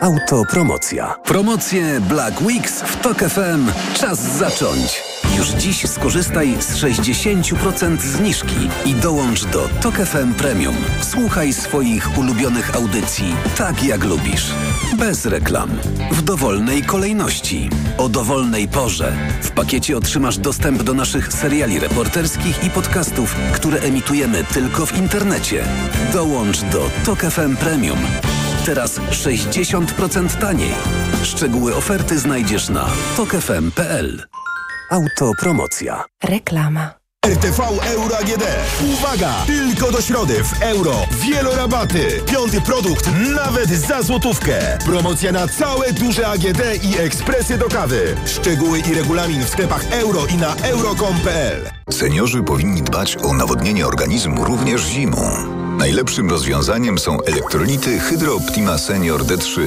S1: Autopromocja. Promocje Black Weeks w TOK FM. Czas zacząć. Już dziś skorzystaj z 60% zniżki i dołącz do TOK FM Premium. Słuchaj swoich ulubionych audycji tak jak lubisz. Bez reklam. W dowolnej kolejności. O dowolnej porze. W pakiecie otrzymasz dostęp do naszych seriali reporterskich i podcastów, które emitujemy tylko w internecie. Dołącz do TOK FM Premium. Teraz 60% taniej. Szczegóły oferty znajdziesz na tokefm.pl. Autopromocja.
S18: Reklama.
S19: RTV Euro AGD. Uwaga! Tylko do środy w euro. Wielorabaty. Piąty produkt nawet za złotówkę. Promocja na całe duże AGD i ekspresy do kawy. Szczegóły i regulamin w sklepach euro i na euro.com.pl
S16: Seniorzy powinni dbać o nawodnienie organizmu również zimą. Najlepszym rozwiązaniem są elektrolity Hydro Optima Senior D3.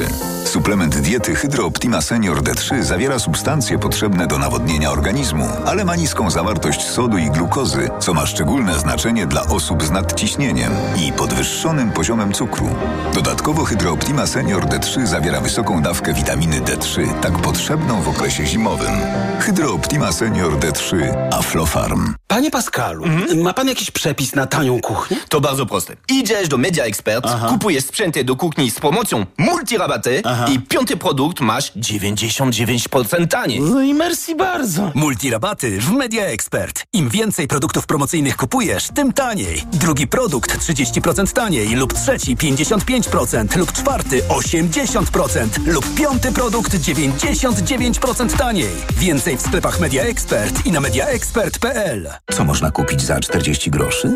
S16: Suplement diety Hydro Optima Senior D3 zawiera substancje potrzebne do nawodnienia organizmu, ale ma niską zawartość sodu i glukozy, co ma szczególne znaczenie dla osób z nadciśnieniem i podwyższonym poziomem cukru. Dodatkowo Hydro Optima Senior D3 zawiera wysoką dawkę witaminy D3, tak potrzebną w okresie zimowym. Hydro Optima Senior D3 Aflofarm.
S20: Panie Pascalu, ma pan jakiś przepis na tanią kuchnię?
S21: To bardzo proste. Idziesz do Media Expert, kupujesz sprzęty do kuchni z promocją multirabaty i piąty produkt masz 99% taniej.
S20: No i merci bardzo.
S22: Multirabaty w Media Expert. Im więcej produktów promocyjnych kupujesz, tym taniej. Drugi produkt 30% taniej lub trzeci 55% lub czwarty 80% lub piąty produkt 99% taniej. Więcej w sklepach Media Expert i na mediaexpert.pl.
S23: Co można kupić za 40 groszy?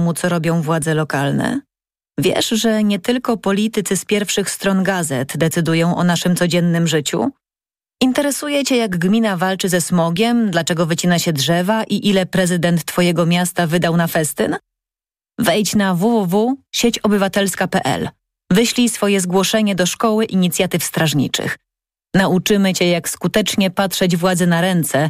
S24: co robią władze lokalne? Wiesz, że nie tylko politycy z pierwszych stron gazet decydują o naszym codziennym życiu? Interesuje Cię, jak gmina walczy ze smogiem, dlaczego wycina się drzewa i ile prezydent Twojego miasta wydał na festyn? Wejdź na www.sieciobywatelska.pl. Wyślij swoje zgłoszenie do Szkoły Inicjatyw Strażniczych. Nauczymy Cię, jak skutecznie patrzeć władzy na ręce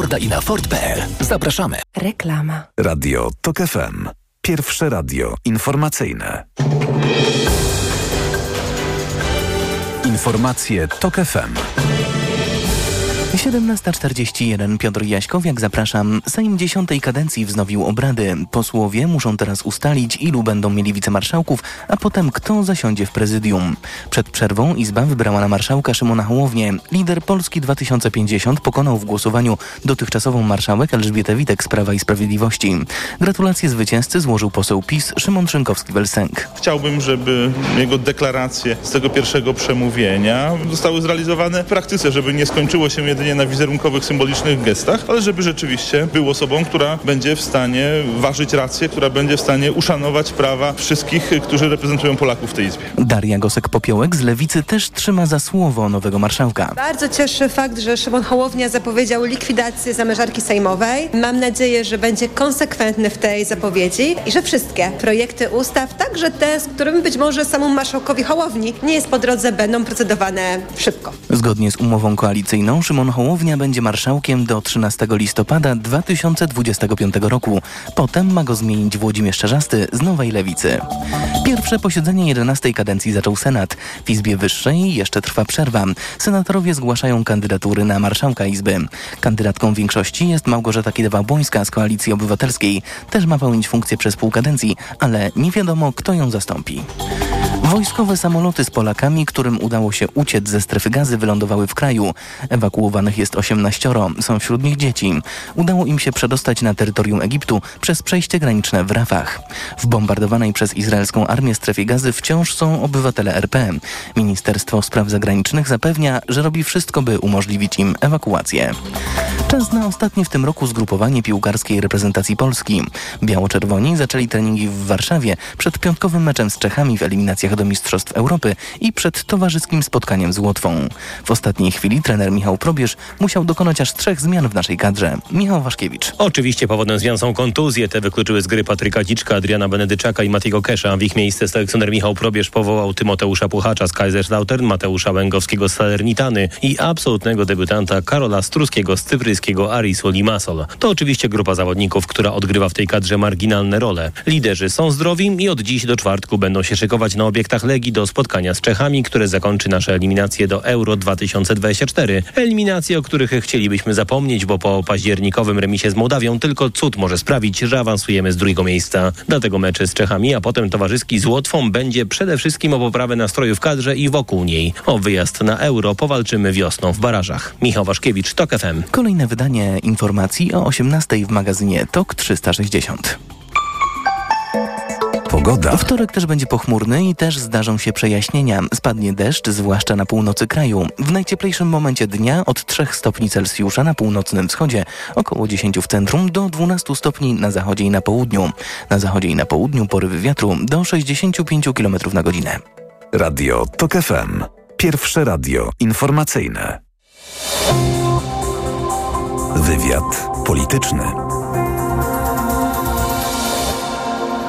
S22: Forda i na Ford.pl. Zapraszamy.
S24: Reklama.
S1: Radio TOK FM. Pierwsze radio informacyjne. Informacje TOK FM.
S2: 17.41 Piotr Jaśkowiak, zapraszam. Sejm dziesiątej kadencji wznowił obrady. Posłowie muszą teraz ustalić, ilu będą mieli wicemarszałków, a potem kto zasiądzie w prezydium. Przed przerwą Izba wybrała na marszałka Szymona Hołownię. Lider Polski 2050 pokonał w głosowaniu dotychczasową marszałek Elżbietę Witek z Prawa i Sprawiedliwości. Gratulacje zwycięzcy złożył poseł PiS Szymon Szynkowski-Welsenk.
S25: Chciałbym, żeby jego deklaracje z tego pierwszego przemówienia zostały zrealizowane w praktyce, żeby nie skończyło się jedynie na wizerunkowych, symbolicznych gestach, ale żeby rzeczywiście był osobą, która będzie w stanie ważyć rację, która będzie w stanie uszanować prawa wszystkich, którzy reprezentują Polaków w tej Izbie.
S2: Daria Gosek-Popiołek z Lewicy też trzyma za słowo nowego marszałka.
S26: Bardzo cieszy fakt, że Szymon Hołownia zapowiedział likwidację zamierzarki sejmowej. Mam nadzieję, że będzie konsekwentny w tej zapowiedzi i że wszystkie projekty ustaw, także te, z którymi być może samemu marszałkowi Hołowni nie jest po drodze, będą procedowane szybko.
S2: Zgodnie z umową koalicyjną Szymon Hołownia będzie marszałkiem do 13 listopada 2025 roku. Potem ma go zmienić Włodzimierz Czarzasty z Nowej Lewicy. Pierwsze posiedzenie 11 kadencji zaczął Senat. W Izbie Wyższej jeszcze trwa przerwa. Senatorowie zgłaszają kandydatury na marszałka Izby. Kandydatką większości jest Małgorzata Kidawa-Błońska z Koalicji Obywatelskiej. Też ma pełnić funkcję przez pół kadencji, ale nie wiadomo, kto ją zastąpi. Wojskowe samoloty z Polakami, którym udało się uciec ze strefy gazy, wylądowały w kraju. Ewakuowanych jest 18. Są wśród nich dzieci. Udało im się przedostać na terytorium Egiptu przez przejście graniczne w Rafach. W bombardowanej przez izraelską armię strefie gazy wciąż są obywatele RP. Ministerstwo Spraw Zagranicznych zapewnia, że robi wszystko, by umożliwić im ewakuację. Czas na ostatnie w tym roku zgrupowanie piłkarskiej reprezentacji Polski. Biało-czerwoni zaczęli treningi w Warszawie przed piątkowym meczem z Czechami w eliminacjach do Mistrzostw Europy i przed towarzyskim spotkaniem z Łotwą. W ostatniej chwili trener Michał Probierz musiał dokonać aż trzech zmian w naszej kadrze. Michał Waszkiewicz.
S27: Oczywiście powodem zmian są kontuzje. Te wykluczyły z gry Patryka Dziczka, Adriana Benedyczaka i Matiego Kesza. W ich miejsce selekcjoner Michał Probierz powołał Tymoteusza Puchacza z Kaiserslautern, Mateusza Łęgowskiego z Salernitany i absolutnego debiutanta Karola Struskiego z cypryjskiego Arisu Limassol. To oczywiście grupa zawodników, która odgrywa w tej kadrze marginalne role. Liderzy są zdrowi i od dziś do czwartku będą się szykować na obiektach Legii do spotkania z Czechami, które zakończy nasze eliminacje do Euro 2024. Eliminacje, o których chcielibyśmy zapomnieć, bo po październikowym remisie z Mołdawią tylko cud może sprawić, że awansujemy z drugiego miejsca. Dlatego mecze z Czechami, a potem towarzyski z Łotwą będzie przede wszystkim o poprawę nastroju w kadrze i wokół niej. O wyjazd na Euro powalczymy wiosną w barażach. Michał Waszkiewicz, TOK FM.
S2: Kolejne wydanie informacji o 18 w magazynie TOK 360.
S1: Pogoda.
S2: Wtorek też będzie pochmurny i też zdarzą się przejaśnienia. Spadnie deszcz, zwłaszcza na północy kraju. W najcieplejszym momencie dnia od 3 stopni Celsjusza na północnym wschodzie, około 10 w centrum, do 12 stopni na zachodzie i na południu. Na zachodzie i na południu porywy wiatru do 65 km na godzinę.
S1: Radio TOK FM. Pierwsze radio informacyjne. Wywiad polityczny.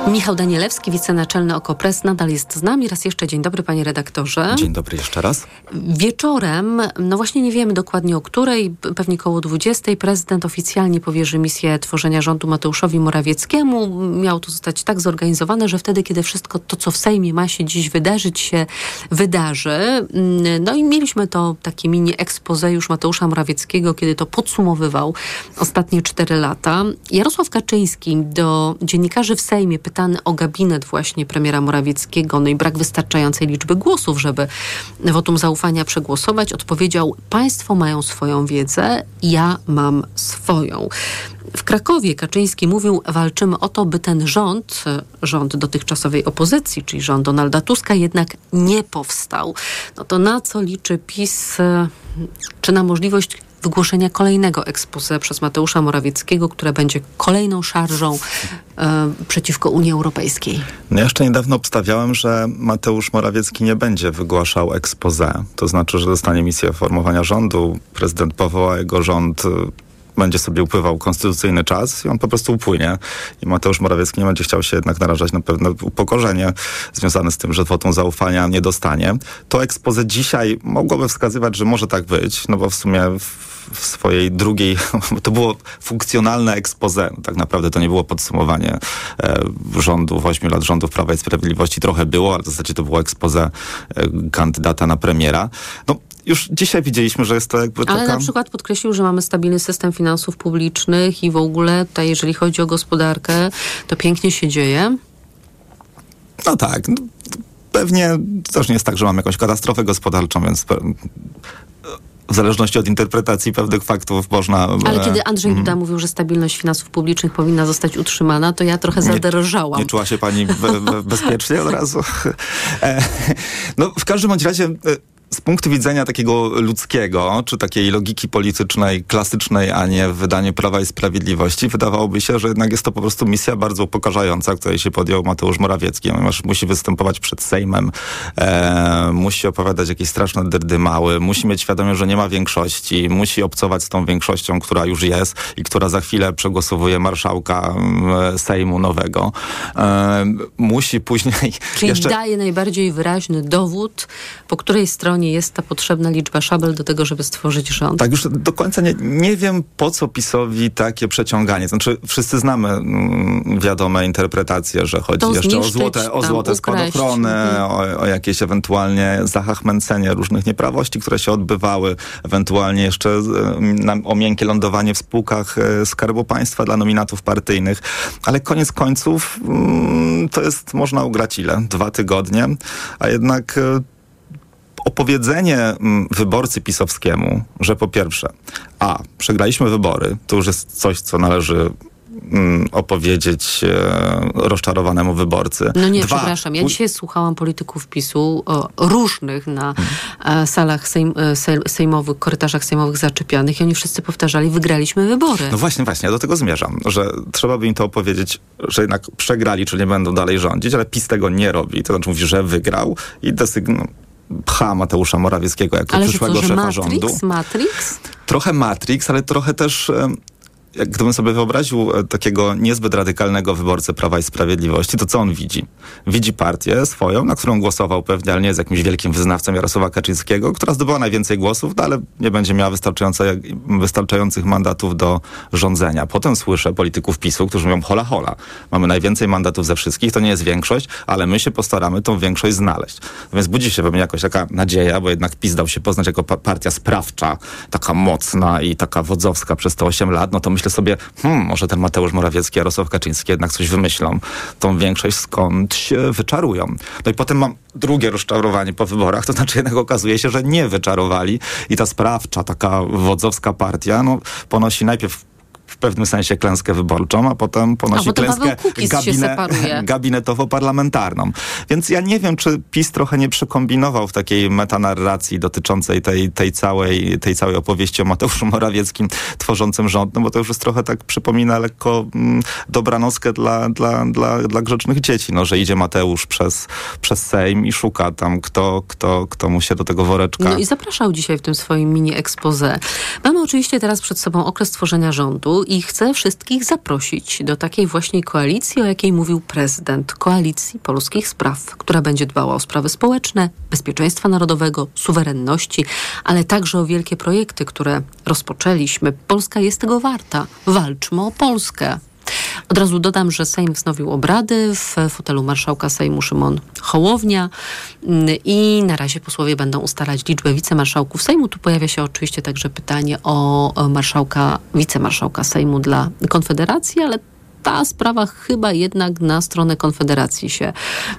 S3: Michał Danielewski, wicenaczelny Okopres, nadal jest z nami. Raz jeszcze dzień dobry, panie redaktorze.
S17: Dzień dobry jeszcze raz.
S3: Wieczorem, no właśnie nie wiemy dokładnie o której, pewnie koło 20, prezydent oficjalnie powierzy misję tworzenia rządu Mateuszowi Morawieckiemu. Miało to zostać tak zorganizowane, że wtedy, kiedy wszystko to, co w Sejmie ma się dziś wydarzyć, się wydarzy. No i mieliśmy to takie mini expose już Mateusza Morawieckiego, kiedy to podsumowywał ostatnie cztery lata. Jarosław Kaczyński do dziennikarzy w Sejmie pytany o gabinet właśnie premiera Morawieckiego, no i brak wystarczającej liczby głosów, żeby wotum zaufania przegłosować, odpowiedział: Państwo mają swoją wiedzę, ja mam swoją. W Krakowie Kaczyński mówił: Walczymy o to, by ten rząd, rząd dotychczasowej opozycji, czyli rząd Donalda Tuska, jednak nie powstał. No to na co liczy PiS? Czy na możliwość wygłoszenia kolejnego ekspose przez Mateusza Morawieckiego, które będzie kolejną szarżą e, przeciwko Unii Europejskiej.
S17: No jeszcze niedawno obstawiałem, że Mateusz Morawiecki nie będzie wygłaszał expose. To znaczy, że dostanie misję formowania rządu, prezydent powoła jego rząd będzie sobie upływał konstytucyjny czas i on po prostu upłynie. I Mateusz Morawiecki nie będzie chciał się jednak narażać na pewne upokorzenie związane z tym, że wotum zaufania nie dostanie. To ekspoze dzisiaj mogłoby wskazywać, że może tak być, no bo w sumie w w swojej drugiej, to było funkcjonalne expose. Tak naprawdę to nie było podsumowanie e, rządów, ośmiu lat rządów Prawa i Sprawiedliwości. Trochę było, ale w zasadzie to było expose e, kandydata na premiera. No, już dzisiaj widzieliśmy, że jest to jakby
S3: Ale
S17: taka...
S3: na przykład podkreślił, że mamy stabilny system finansów publicznych i w ogóle tutaj, jeżeli chodzi o gospodarkę, to pięknie się dzieje.
S17: No tak. No, pewnie też nie jest tak, że mamy jakąś katastrofę gospodarczą, więc w zależności od interpretacji pewnych faktów można...
S3: Ale e, kiedy Andrzej Duda mm. mówił, że stabilność finansów publicznych powinna zostać utrzymana, to ja trochę zaderżałam.
S17: Nie czuła się pani be, be, bezpiecznie od razu? E, no, w każdym bądź razie e, z punktu widzenia takiego ludzkiego, czy takiej logiki politycznej, klasycznej, a nie w wydaniu Prawa i Sprawiedliwości, wydawałoby się, że jednak jest to po prostu misja bardzo upokarzająca, której się podjął Mateusz Morawiecki, ponieważ musi występować przed Sejmem, e, musi opowiadać jakieś straszne dyrdymały, musi mieć świadomość, że nie ma większości, musi obcować z tą większością, która już jest i która za chwilę przegłosowuje marszałka e, Sejmu nowego. E, musi później
S3: Czyli
S17: jeszcze...
S3: daje najbardziej wyraźny dowód, po której stronie nie jest ta potrzebna liczba szabel do tego, żeby stworzyć rząd?
S17: Tak, już do końca nie, nie wiem, po co PiSowi takie przeciąganie. Znaczy, wszyscy znamy mm, wiadome interpretacje, że chodzi
S3: to
S17: jeszcze o złote, o złote spadochrony, mhm. o, o, jakieś ewentualnie zachachmęcenie różnych nieprawości, które się odbywały, ewentualnie jeszcze na, o miękkie lądowanie w spółkach e, Skarbu Państwa dla nominatów partyjnych. Ale koniec końców mm, to jest, można ugrać ile? Dwa tygodnie, a jednak e, opowiedzenie mm, wyborcy pisowskiemu, że po pierwsze, a przegraliśmy wybory, to już jest coś, co należy mm, opowiedzieć e, rozczarowanemu wyborcy.
S3: No nie, Dwa, przepraszam. Ja dzisiaj słuchałam polityków PiSu o, różnych na hmm. salach sejm, e, sejmowych, korytarzach sejmowych zaczepianych i oni wszyscy powtarzali, wygraliśmy wybory.
S17: No właśnie, właśnie, ja do tego zmierzam, że trzeba by im to opowiedzieć, że jednak przegrali, czyli nie będą dalej rządzić, ale PiS tego nie robi. To znaczy mówi, że wygrał i desygn pcha Mateusza Morawieckiego jako ale przyszłego
S3: co,
S17: szefa
S3: Matrix?
S17: rządu.
S3: Matrix?
S17: Trochę Matrix, ale trochę też jak gdybym sobie wyobraził e, takiego niezbyt radykalnego wyborcę Prawa i Sprawiedliwości, to co on widzi? Widzi partię swoją, na którą głosował pewnie, ale nie jest jakimś wielkim wyznawcą Jarosława Kaczyńskiego, która zdobyła najwięcej głosów, no ale nie będzie miała wystarczających mandatów do rządzenia. Potem słyszę polityków PiSu, którzy mówią hola hola, mamy najwięcej mandatów ze wszystkich, to nie jest większość, ale my się postaramy tą większość znaleźć. Więc budzi się we mnie jakoś taka nadzieja, bo jednak PiS dał się poznać jako partia sprawcza, taka mocna i taka wodzowska przez te 8 lat, no to myślę, myślę sobie, hmm, może ten Mateusz Morawiecki, Jarosław Kaczyński jednak coś wymyślą, tą większość skąd się wyczarują. No i potem mam drugie rozczarowanie po wyborach, to znaczy jednak okazuje się, że nie wyczarowali. I ta sprawcza, taka wodzowska partia, no ponosi najpierw pewnym sensie klęskę wyborczą, a potem ponosi a klęskę gabine, gabinetowo-parlamentarną. Więc ja nie wiem, czy PiS trochę nie przekombinował w takiej metanarracji dotyczącej tej, tej, całej, tej całej opowieści o Mateuszu Morawieckim tworzącym rząd, no bo to już jest trochę tak przypomina lekko mm, dobranockę dla, dla, dla, dla grzecznych dzieci, no, że idzie Mateusz przez, przez Sejm i szuka tam, kto, kto, kto mu się do tego woreczka...
S3: No i zapraszał dzisiaj w tym swoim mini expose. Mamy oczywiście teraz przed sobą okres tworzenia rządu i chcę wszystkich zaprosić do takiej właśnie koalicji, o jakiej mówił prezydent. Koalicji polskich spraw, która będzie dbała o sprawy społeczne, bezpieczeństwa narodowego, suwerenności, ale także o wielkie projekty, które rozpoczęliśmy. Polska jest tego warta. Walczmy o Polskę. Od razu dodam, że Sejm wznowił obrady w fotelu marszałka Sejmu Szymon Hołownia i na razie posłowie będą ustalać liczbę wicemarszałków Sejmu. Tu pojawia się oczywiście także pytanie o marszałka, wicemarszałka Sejmu dla Konfederacji, ale ta sprawa chyba jednak na stronę Konfederacji się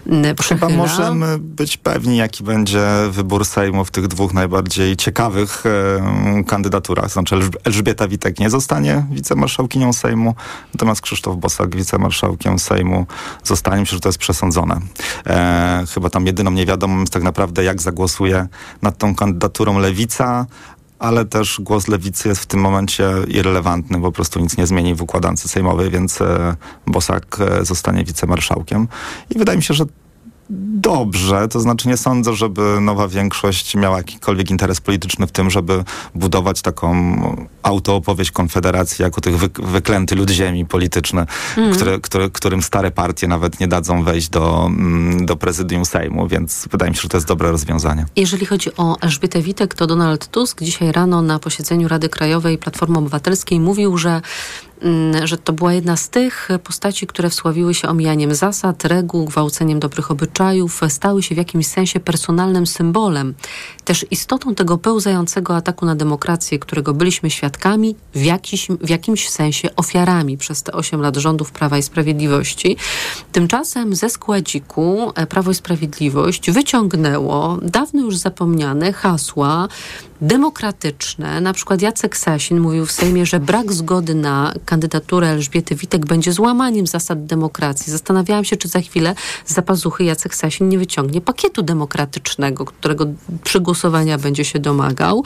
S3: mm, przechyla.
S17: Chyba możemy być pewni, jaki będzie wybór Sejmu w tych dwóch najbardziej ciekawych e, kandydaturach. Znaczy Elżbieta Witek nie zostanie wicemarszałkinią Sejmu, natomiast Krzysztof Bosak wicemarszałkiem Sejmu zostanie. Myślę, że to jest przesądzone. E, chyba tam jedyną niewiadomą jest tak naprawdę, jak zagłosuje nad tą kandydaturą Lewica, ale też głos lewicy jest w tym momencie irrelevantny, po prostu nic nie zmieni w układance sejmowej, więc e, Bosak e, zostanie wicemarszałkiem. I wydaje mi się, że dobrze. To znaczy nie sądzę, żeby nowa większość miała jakikolwiek interes polityczny w tym, żeby budować taką autoopowieść Konfederacji jako tych wyk wyklęty lud ziemi polityczny, mm. które, które, którym stare partie nawet nie dadzą wejść do, mm, do prezydium Sejmu, więc wydaje mi się, że to jest dobre rozwiązanie.
S3: Jeżeli chodzi o Elżbietę Witek, to Donald Tusk dzisiaj rano na posiedzeniu Rady Krajowej Platformy Obywatelskiej mówił, że że to była jedna z tych postaci, które wsławiły się omijaniem zasad, reguł, gwałceniem dobrych obyczajów, stały się w jakimś sensie personalnym symbolem. Też istotą tego pełzającego ataku na demokrację, którego byliśmy świadkami, w, jakiś, w jakimś sensie ofiarami przez te 8 lat rządów Prawa i Sprawiedliwości. Tymczasem ze składziku e, Prawo i Sprawiedliwość wyciągnęło dawno już zapomniane hasła demokratyczne. Na przykład Jacek Sasin mówił w Sejmie, że brak zgody na kandydaturę Elżbiety Witek będzie złamaniem zasad demokracji. Zastanawiałam się, czy za chwilę z zapazuchy Jacek Sasin nie wyciągnie pakietu demokratycznego, którego przygłosowania będzie się domagał.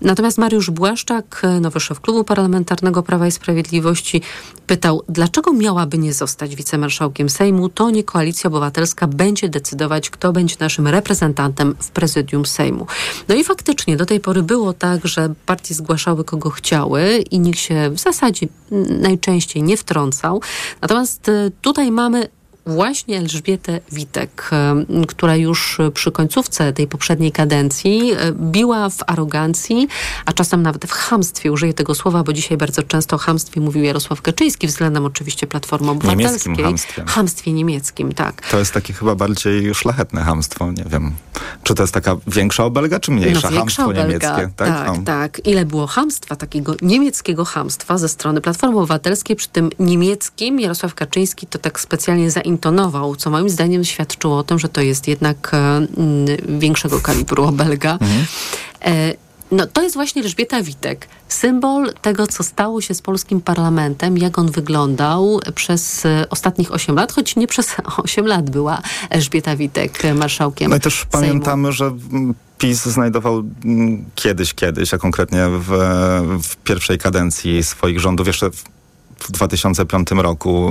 S3: Natomiast Mariusz Błaszczak, nowy szef Klubu Parlamentarnego Prawa i Sprawiedliwości, pytał, dlaczego miałaby nie zostać wicemarszałkiem Sejmu, to nie Koalicja Obywatelska będzie decydować, kto będzie naszym reprezentantem w prezydium Sejmu. No i faktycznie do tej pory było tak, że partie zgłaszały kogo chciały i nikt się w zasadzie najczęściej nie wtrącał. Natomiast y, tutaj mamy właśnie Elżbietę Witek, e, która już przy końcówce tej poprzedniej kadencji e, biła w arogancji, a czasem nawet w hamstwie, użyję tego słowa, bo dzisiaj bardzo często o hamstwie mówił Jarosław Kaczyński, względem oczywiście Platformy Obywatelskiej.
S17: Niemieckim hamstwie.
S3: Hamstwie niemieckim, tak.
S17: To jest takie chyba bardziej szlachetne hamstwo, nie wiem. Czy to jest taka większa obelga, czy mniejsza no, hamstwo obelga, niemieckie?
S3: Tak, tak, no. tak. Ile było hamstwa, takiego niemieckiego hamstwa ze strony Platformy Obywatelskiej, przy tym niemieckim Jarosław Kaczyński to tak specjalnie zainteresował intonował, co moim zdaniem świadczyło o tym, że to jest jednak e, większego kalibru obelga. Mhm. E, no, to jest właśnie Elżbieta Witek. Symbol tego, co stało się z polskim parlamentem, jak on wyglądał przez e, ostatnich 8 lat, choć nie przez 8 lat była Elżbieta Witek marszałkiem.
S17: No i też Sejmu. pamiętamy, że PiS znajdował kiedyś, kiedyś, a konkretnie w, w pierwszej kadencji swoich rządów, jeszcze w w 2005 roku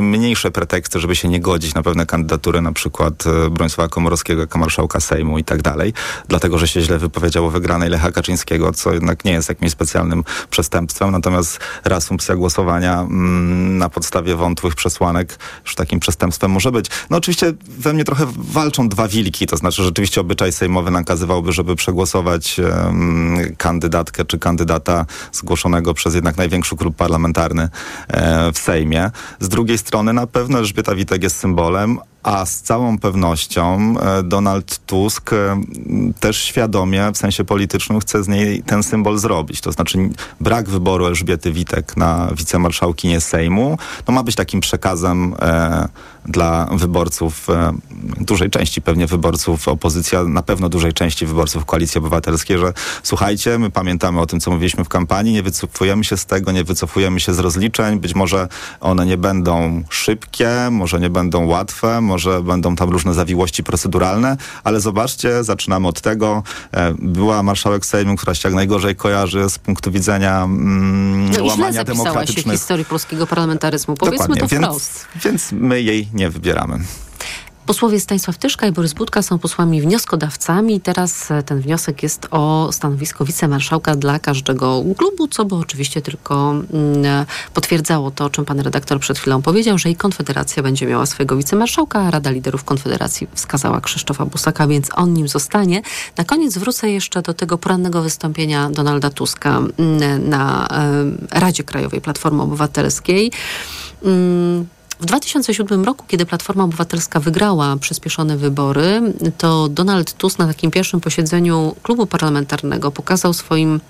S17: mniejsze preteksty, żeby się nie godzić na pewne kandydatury, na przykład e, Bronisława Komorowskiego jako marszałka Sejmu i tak dalej, dlatego, że się źle wypowiedziało wygranej Lecha Kaczyńskiego, co jednak nie jest jakimś specjalnym przestępstwem, natomiast reasumpcja głosowania na podstawie wątłych przesłanek już takim przestępstwem może być. No oczywiście we mnie trochę walczą dwa wilki, to znaczy rzeczywiście obyczaj sejmowy nakazywałby, żeby przegłosować kandydatkę czy kandydata zgłoszonego przez jednak największy klub parlamentarny w Sejmie. Z drugiej strony na pewno Elżbieta Witek jest symbolem, a z całą pewnością e, Donald Tusk e, też świadomie, w sensie politycznym, chce z niej ten symbol zrobić. To znaczy brak wyboru Elżbiety Witek na wicemarszałkinię Sejmu, no ma być takim przekazem e, dla wyborców, e, dużej części pewnie wyborców opozycji, a na pewno dużej części wyborców Koalicji Obywatelskiej, że słuchajcie, my pamiętamy o tym, co mówiliśmy w kampanii, nie wycofujemy się z tego, nie wycofujemy się z rozliczeń, być może one nie będą szybkie, może nie będą łatwe, może będą tam różne zawiłości proceduralne, ale zobaczcie, zaczynamy od tego. E, była marszałek Sejmu, która się jak najgorzej kojarzy z punktu widzenia mm, no łamania demokratycznych.
S3: się w historii polskiego parlamentaryzmu. Powiedzmy Dokładnie. to wprost.
S17: Więc, więc my jej nie wybieramy.
S3: Posłowie Stanisław Tyszka i Borys Budka są posłami wnioskodawcami. Teraz e, ten wniosek jest o stanowisko wicemarszałka dla każdego klubu, co by oczywiście tylko mm, potwierdzało to, o czym pan redaktor przed chwilą powiedział, że i Konfederacja będzie miała swojego wicemarszałka, a Rada Liderów Konfederacji wskazała Krzysztofa Busaka, więc on nim zostanie. Na koniec wrócę jeszcze do tego porannego wystąpienia Donalda Tuska mm, na Radzie Krajowej Platformy Obywatelskiej. W 2007 roku, kiedy Platforma Obywatelska wygrała przyspieszone wybory, to Donald Tusk na takim pierwszym posiedzeniu klubu parlamentarnego pokazał swoim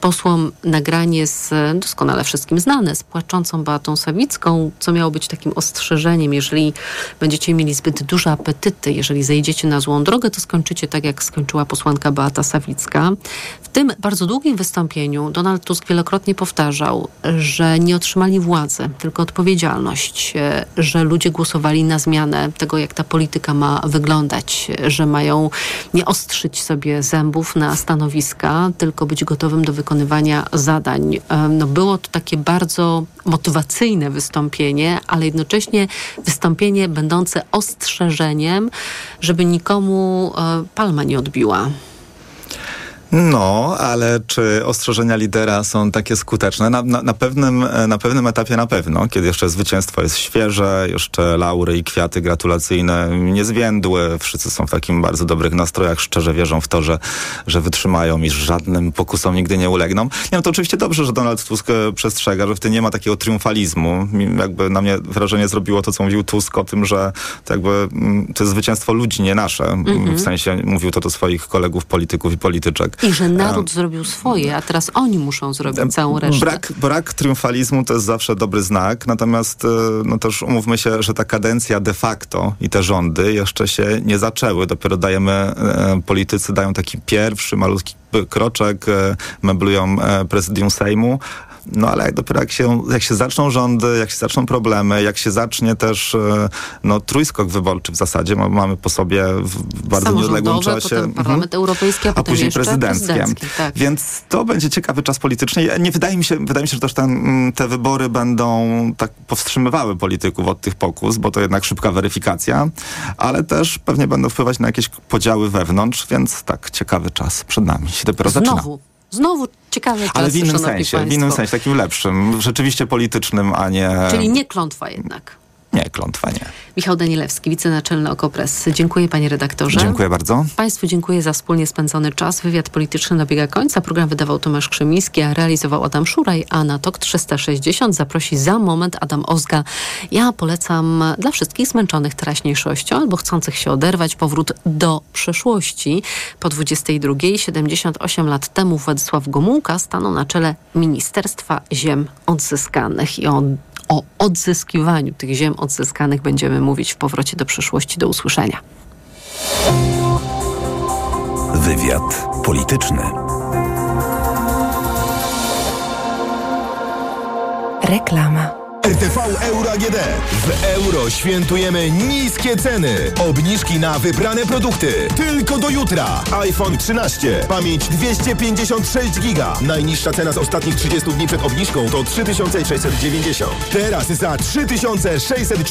S3: posłom nagranie z doskonale wszystkim znane, z płaczącą Beatą Sawicką, co miało być takim ostrzeżeniem, jeżeli będziecie mieli zbyt duże apetyty, jeżeli zejdziecie na złą drogę, to skończycie tak, jak skończyła posłanka Beata Sawicka. W tym bardzo długim wystąpieniu Donald Tusk wielokrotnie powtarzał, że nie otrzymali władzy, tylko odpowiedzialność że ludzie głosowali na zmianę tego, jak ta polityka ma wyglądać, że mają nie ostrzyć sobie zębów na stanowiska, tylko być gotowym do wykonywania zadań. No było to takie bardzo motywacyjne wystąpienie, ale jednocześnie wystąpienie będące ostrzeżeniem, żeby nikomu e, palma nie odbiła.
S17: No, ale czy ostrzeżenia lidera są takie skuteczne? Na, na, na, pewnym, na pewnym etapie na pewno, kiedy jeszcze zwycięstwo jest świeże, jeszcze laury i kwiaty gratulacyjne nie zwiędły, wszyscy są w takim bardzo dobrych nastrojach, szczerze wierzą w to, że, że wytrzymają i żadnym pokusom nigdy nie ulegną. Nie, no to oczywiście dobrze, że Donald Tusk e, przestrzega, że w tym nie ma takiego triumfalizmu. Jakby na mnie wrażenie zrobiło to, co mówił Tusk o tym, że to jakby mm, to jest zwycięstwo ludzi, nie nasze. Mm -hmm. W sensie mówił to do swoich kolegów, polityków i polityczek.
S3: I że naród zrobił swoje, a teraz oni muszą zrobić całą resztę.
S17: Brak, brak triumfalizmu to jest zawsze dobry znak, natomiast e, no też umówmy się, że ta kadencja de facto i te rządy jeszcze się nie zaczęły. Dopiero dajemy, e, politycy dają taki pierwszy malutki kroczek, e, meblują prezydium Sejmu, no ale jak dopiero jak się, jak się zaczną rządy, jak się zaczną problemy, jak się zacznie też e, no, trójskok wyborczy w zasadzie, mamy po sobie w bardzo nieodległym czasie.
S3: Potem mhm. Parlament Europejski, a, a
S17: później prezydenckie.
S3: Tak.
S17: Więc to będzie ciekawy czas polityczny. Nie wydaje mi się, wydaje mi się, że też ten, mm, te wybory będą tak powstrzymywały polityków od tych pokus, bo to jednak szybka weryfikacja, ale też pewnie będą wpływać na jakieś podziały wewnątrz, więc tak, ciekawy czas przed nami. Się dopiero
S3: Znowu.
S17: zaczyna.
S3: Znowu ciekawe
S17: Ale w innym sensie, w innym sensie, takim lepszym, rzeczywiście politycznym, a nie...
S3: Czyli nie klątwa jednak.
S17: Nie, klątwa nie.
S3: Michał Danielewski, wicenaczelny Okopres. Dziękuję panie redaktorze.
S17: Dziękuję bardzo.
S3: Państwu dziękuję za wspólnie spędzony czas. Wywiad polityczny dobiega końca. Program wydawał Tomasz Krzymiński, a realizował Adam Szuraj, a na TOK 360 zaprosi za moment Adam Ozga. Ja polecam dla wszystkich zmęczonych teraźniejszością albo chcących się oderwać powrót do przeszłości. Po 22, 78 lat temu Władysław Gomułka stanął na czele Ministerstwa Ziem Odzyskanych i on o odzyskiwaniu tych ziem odzyskanych będziemy mówić w powrocie do przyszłości. Do usłyszenia.
S15: Wywiad polityczny.
S18: Reklama.
S19: RTV Euro AGD. W euro świętujemy niskie ceny. Obniżki na wybrane produkty. Tylko do jutra. iPhone 13. Pamięć 256 giga. Najniższa cena z ostatnich 30 dni przed obniżką to 3690. Teraz za 3640